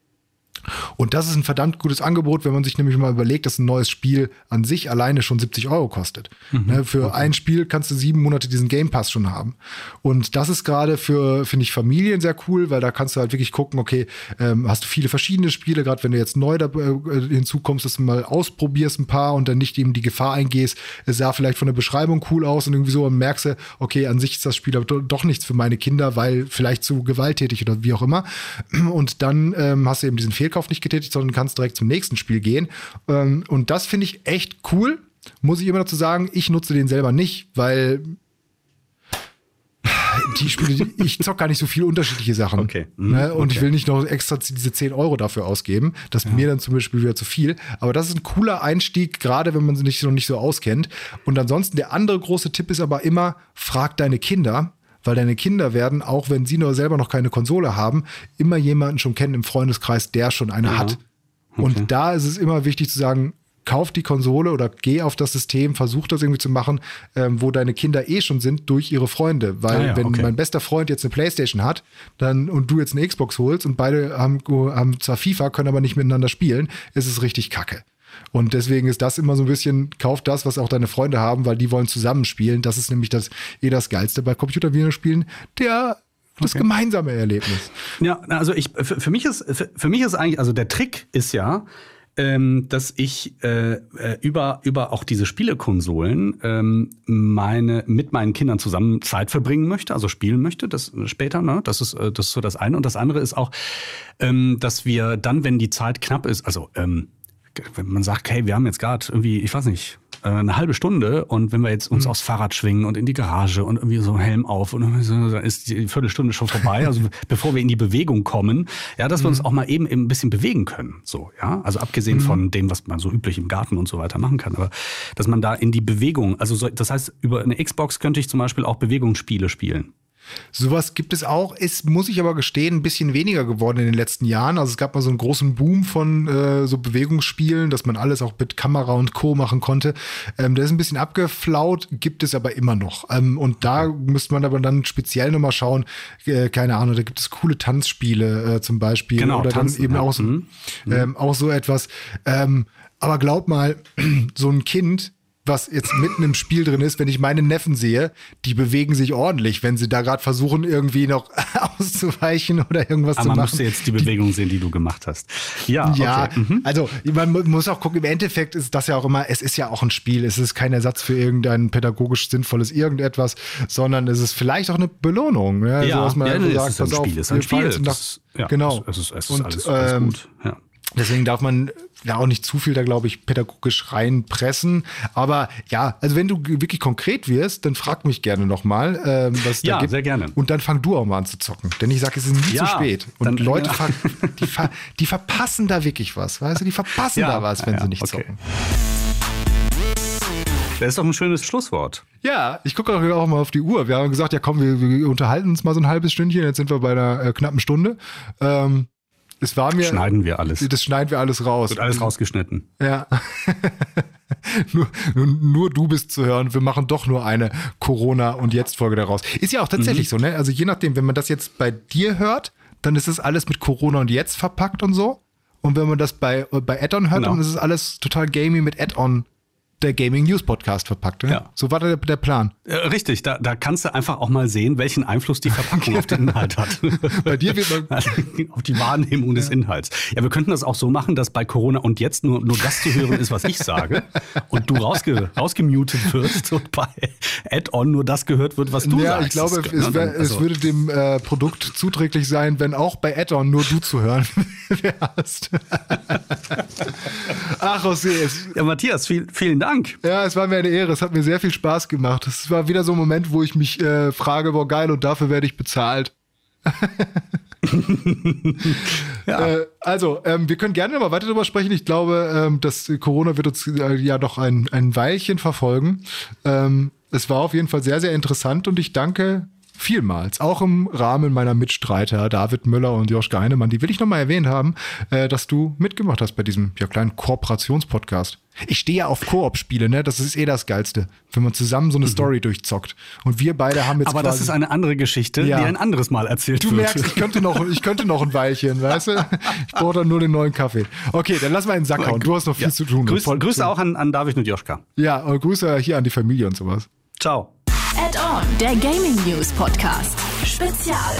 Speaker 1: Und das ist ein verdammt gutes Angebot, wenn man sich nämlich mal überlegt, dass ein neues Spiel an sich alleine schon 70 Euro kostet. Ne, für ein Spiel kannst du sieben Monate diesen Game Pass schon haben. Und das ist gerade für, finde ich, Familien sehr cool, weil da kannst du halt wirklich gucken, okay, ähm, hast du viele verschiedene Spiele, gerade wenn du jetzt neu da, äh, hinzukommst, dass du mal ausprobierst ein paar und dann nicht eben die Gefahr eingehst, es sah vielleicht von der Beschreibung cool aus und irgendwie so und merkst du, okay, an sich ist das Spiel aber do- doch nichts für meine Kinder, weil vielleicht zu gewalttätig oder wie auch immer. Und dann ähm, hast du eben diesen Fehlkauf nicht getätigt, sondern kannst direkt zum nächsten Spiel gehen. Ähm, und das finde ich echt cool. Muss ich immer dazu sagen, ich nutze den selber nicht, weil die Spiele, ich zock gar nicht so viel unterschiedliche Sachen.
Speaker 2: Okay. Mhm,
Speaker 1: ne? Und
Speaker 2: okay.
Speaker 1: ich will nicht noch extra diese 10 Euro dafür ausgeben. Das ist mir dann zum Beispiel wieder zu viel. Aber das ist ein cooler Einstieg, gerade wenn man sich noch nicht so auskennt. Und ansonsten der andere große Tipp ist aber immer, frag deine Kinder, weil deine Kinder werden, auch wenn sie nur selber noch keine Konsole haben, immer jemanden schon kennen im Freundeskreis, der schon eine hat. Und da ist es immer wichtig zu sagen, kauf die Konsole oder geh auf das System, versuch das irgendwie zu machen, ähm, wo deine Kinder eh schon sind durch ihre Freunde. Weil
Speaker 2: Ah ja,
Speaker 1: wenn
Speaker 2: okay.
Speaker 1: mein bester Freund jetzt eine Playstation hat, dann und du jetzt eine Xbox holst und beide haben, haben zwar FIFA, können aber nicht miteinander spielen, ist es richtig kacke. Und deswegen ist das immer so ein bisschen, kauf das, was auch deine Freunde haben, weil die wollen zusammenspielen. Das ist nämlich das eh das Geilste bei Computervideospielen, der das gemeinsame Erlebnis.
Speaker 2: Ja, also ich für, für mich ist für, für mich ist eigentlich also der Trick ist ja, ähm, dass ich äh, äh, über über auch diese Spielekonsolen ähm, meine mit meinen Kindern zusammen Zeit verbringen möchte, also spielen möchte. Das später, ne? Das ist äh, das ist so das eine und das andere ist auch, ähm, dass wir dann, wenn die Zeit knapp ist, also ähm, wenn man sagt, hey, wir haben jetzt gerade irgendwie, ich weiß nicht, äh, eine halbe Stunde und wenn wir jetzt uns aufs Fahrrad schwingen und in die Garage und irgendwie so einen Helm auf und so, dann ist die Viertelstunde schon vorbei, also bevor wir in die Bewegung kommen, ja, dass wir uns auch mal eben, ein bisschen bewegen können, so, ja, also abgesehen von dem, was man so üblich im Garten und so weiter machen kann, aber dass man da in die Bewegung, also so, das heißt, über eine Xbox könnte ich zum Beispiel auch Bewegungsspiele spielen.
Speaker 1: Sowas gibt es auch, ist, muss ich aber gestehen, ein bisschen weniger geworden in den letzten Jahren. Also es gab mal so einen großen Boom von äh, so Bewegungsspielen, dass man alles auch mit Kamera und Co. machen konnte. Ähm, der ist ein bisschen abgeflaut, gibt es aber immer noch. Ähm, und da müsste man aber dann speziell nochmal schauen, äh, keine Ahnung, da gibt es coole Tanzspiele äh, zum Beispiel.
Speaker 2: Genau,
Speaker 1: Oder
Speaker 2: Tanzen,
Speaker 1: dann eben
Speaker 2: ja.
Speaker 1: auch, so,
Speaker 2: Mhm.
Speaker 1: ähm, auch so etwas. Ähm, aber glaub mal, so ein Kind, was jetzt mitten im Spiel drin ist, wenn ich meine Neffen sehe, die bewegen sich ordentlich, wenn sie da gerade versuchen, irgendwie noch auszuweichen oder irgendwas
Speaker 2: Aber
Speaker 1: zu
Speaker 2: man
Speaker 1: machen.
Speaker 2: müsste jetzt die Bewegung sehen, die du gemacht hast. Ja,
Speaker 1: Ja,
Speaker 2: okay. Mhm.
Speaker 1: also man mu- muss auch gucken, im Endeffekt ist das ja auch immer, es ist ja auch ein Spiel, es ist kein Ersatz für irgendein pädagogisch sinnvolles irgendetwas, sondern es ist vielleicht auch eine Belohnung. Ja,
Speaker 2: Ja,
Speaker 1: so, dass man
Speaker 2: ja,
Speaker 1: sagt,
Speaker 2: ist ein
Speaker 1: pass auf,
Speaker 2: Spiel, es ist ein Spiel,
Speaker 1: nach-
Speaker 2: ja,
Speaker 1: genau.
Speaker 2: es ist- es ist
Speaker 1: Und,
Speaker 2: alles- alles
Speaker 1: ähm,
Speaker 2: gut, ja.
Speaker 1: Deswegen darf man ja auch nicht zu viel da, glaube ich, pädagogisch reinpressen. Aber ja, also wenn du wirklich konkret wirst, dann frag mich gerne nochmal, ähm, was
Speaker 2: Ja,
Speaker 1: da gibt.
Speaker 2: sehr gerne.
Speaker 1: Und dann fang du auch mal an zu zocken. Denn ich sage, es ist nie
Speaker 2: Ja,
Speaker 1: zu spät. Und
Speaker 2: dann-
Speaker 1: Leute,
Speaker 2: ja.
Speaker 1: die, ver die verpassen da wirklich was. Weißt du, die verpassen da was, wenn sie nicht
Speaker 2: okay.
Speaker 1: zocken.
Speaker 2: Das ist doch ein schönes Schlusswort.
Speaker 1: Ja, ich gucke auch mal auf die Uhr. Wir haben gesagt, ja komm, wir, wir unterhalten uns mal so ein halbes Stündchen. Jetzt sind wir bei einer äh, knappen Stunde. Ähm, es war mir.
Speaker 2: Schneiden wir alles.
Speaker 1: Das schneiden wir alles raus.
Speaker 2: Wird alles rausgeschnitten.
Speaker 1: Ja. nur, nur, nur du bist zu hören. Wir machen doch nur eine Corona- und Jetzt-Folge daraus. Ist ja auch tatsächlich so, ne? Also je nachdem, wenn man das jetzt bei dir hört, dann ist es alles mit Corona und Jetzt verpackt und so. Und wenn man das bei, bei Add-on hört,
Speaker 2: Genau.
Speaker 1: dann ist es alles total gamey mit Add-on der Gaming News Podcast verpackt. Ne?
Speaker 2: Ja.
Speaker 1: So war der, der Plan.
Speaker 2: Richtig, da, da kannst du einfach auch mal sehen, welchen Einfluss die Verpackung auf den Inhalt hat.
Speaker 1: Bei dir wird man
Speaker 2: auf die Wahrnehmung des Inhalts. Ja, wir könnten das auch so machen, dass bei Corona und jetzt nur, nur das zu hören ist, was ich sage und du rausge, rausgemutet wirst und bei Add-on nur das gehört wird, was du
Speaker 1: ja,
Speaker 2: sagst.
Speaker 1: ich glaube, es,
Speaker 2: ne,
Speaker 1: wär, es
Speaker 2: also-
Speaker 1: würde dem äh, Produkt zuträglich sein, wenn auch bei Add-on nur du zu hören wärst. Ach, José, es,
Speaker 2: Ja, Matthias, viel, vielen Dank.
Speaker 1: Ja, es war mir eine Ehre. Es hat mir sehr viel Spaß gemacht. Es war wieder so ein Moment, wo ich mich äh, frage, boah, geil, und dafür werde ich bezahlt. äh, also, ähm, wir können gerne mal weiter darüber sprechen. Ich glaube, ähm, das Corona wird uns äh, ja noch ein, ein Weilchen verfolgen. Ähm, es war auf jeden Fall sehr, sehr interessant und ich danke vielmals, auch im Rahmen meiner Mitstreiter David Müller und Joschka Heinemann, die will ich nochmal erwähnt haben, äh, dass du mitgemacht hast bei diesem ja, kleinen Kooperationspodcast. Ich stehe ja auf Koop-Spiele, ne? Das ist eh das Geilste, wenn man zusammen so eine Story durchzockt. Und wir beide haben jetzt
Speaker 2: Mhm. Aber das ist eine andere Geschichte,
Speaker 1: Ja.
Speaker 2: die ein anderes Mal erzählt
Speaker 1: Du
Speaker 2: wird.
Speaker 1: merkst, ich könnte noch, ich könnte noch ein Weilchen, weißt du? Ich brauche dann nur den neuen Kaffee. Okay, dann lass mal in den Sack hauen. Du hast noch viel
Speaker 2: Ja.
Speaker 1: zu tun.
Speaker 2: Grüß, Grüße auch an, an David und Joschka.
Speaker 1: Ja, und Grüße hier an die Familie und sowas.
Speaker 2: Ciao.
Speaker 3: Add-on, der Gaming News Podcast. Spezial.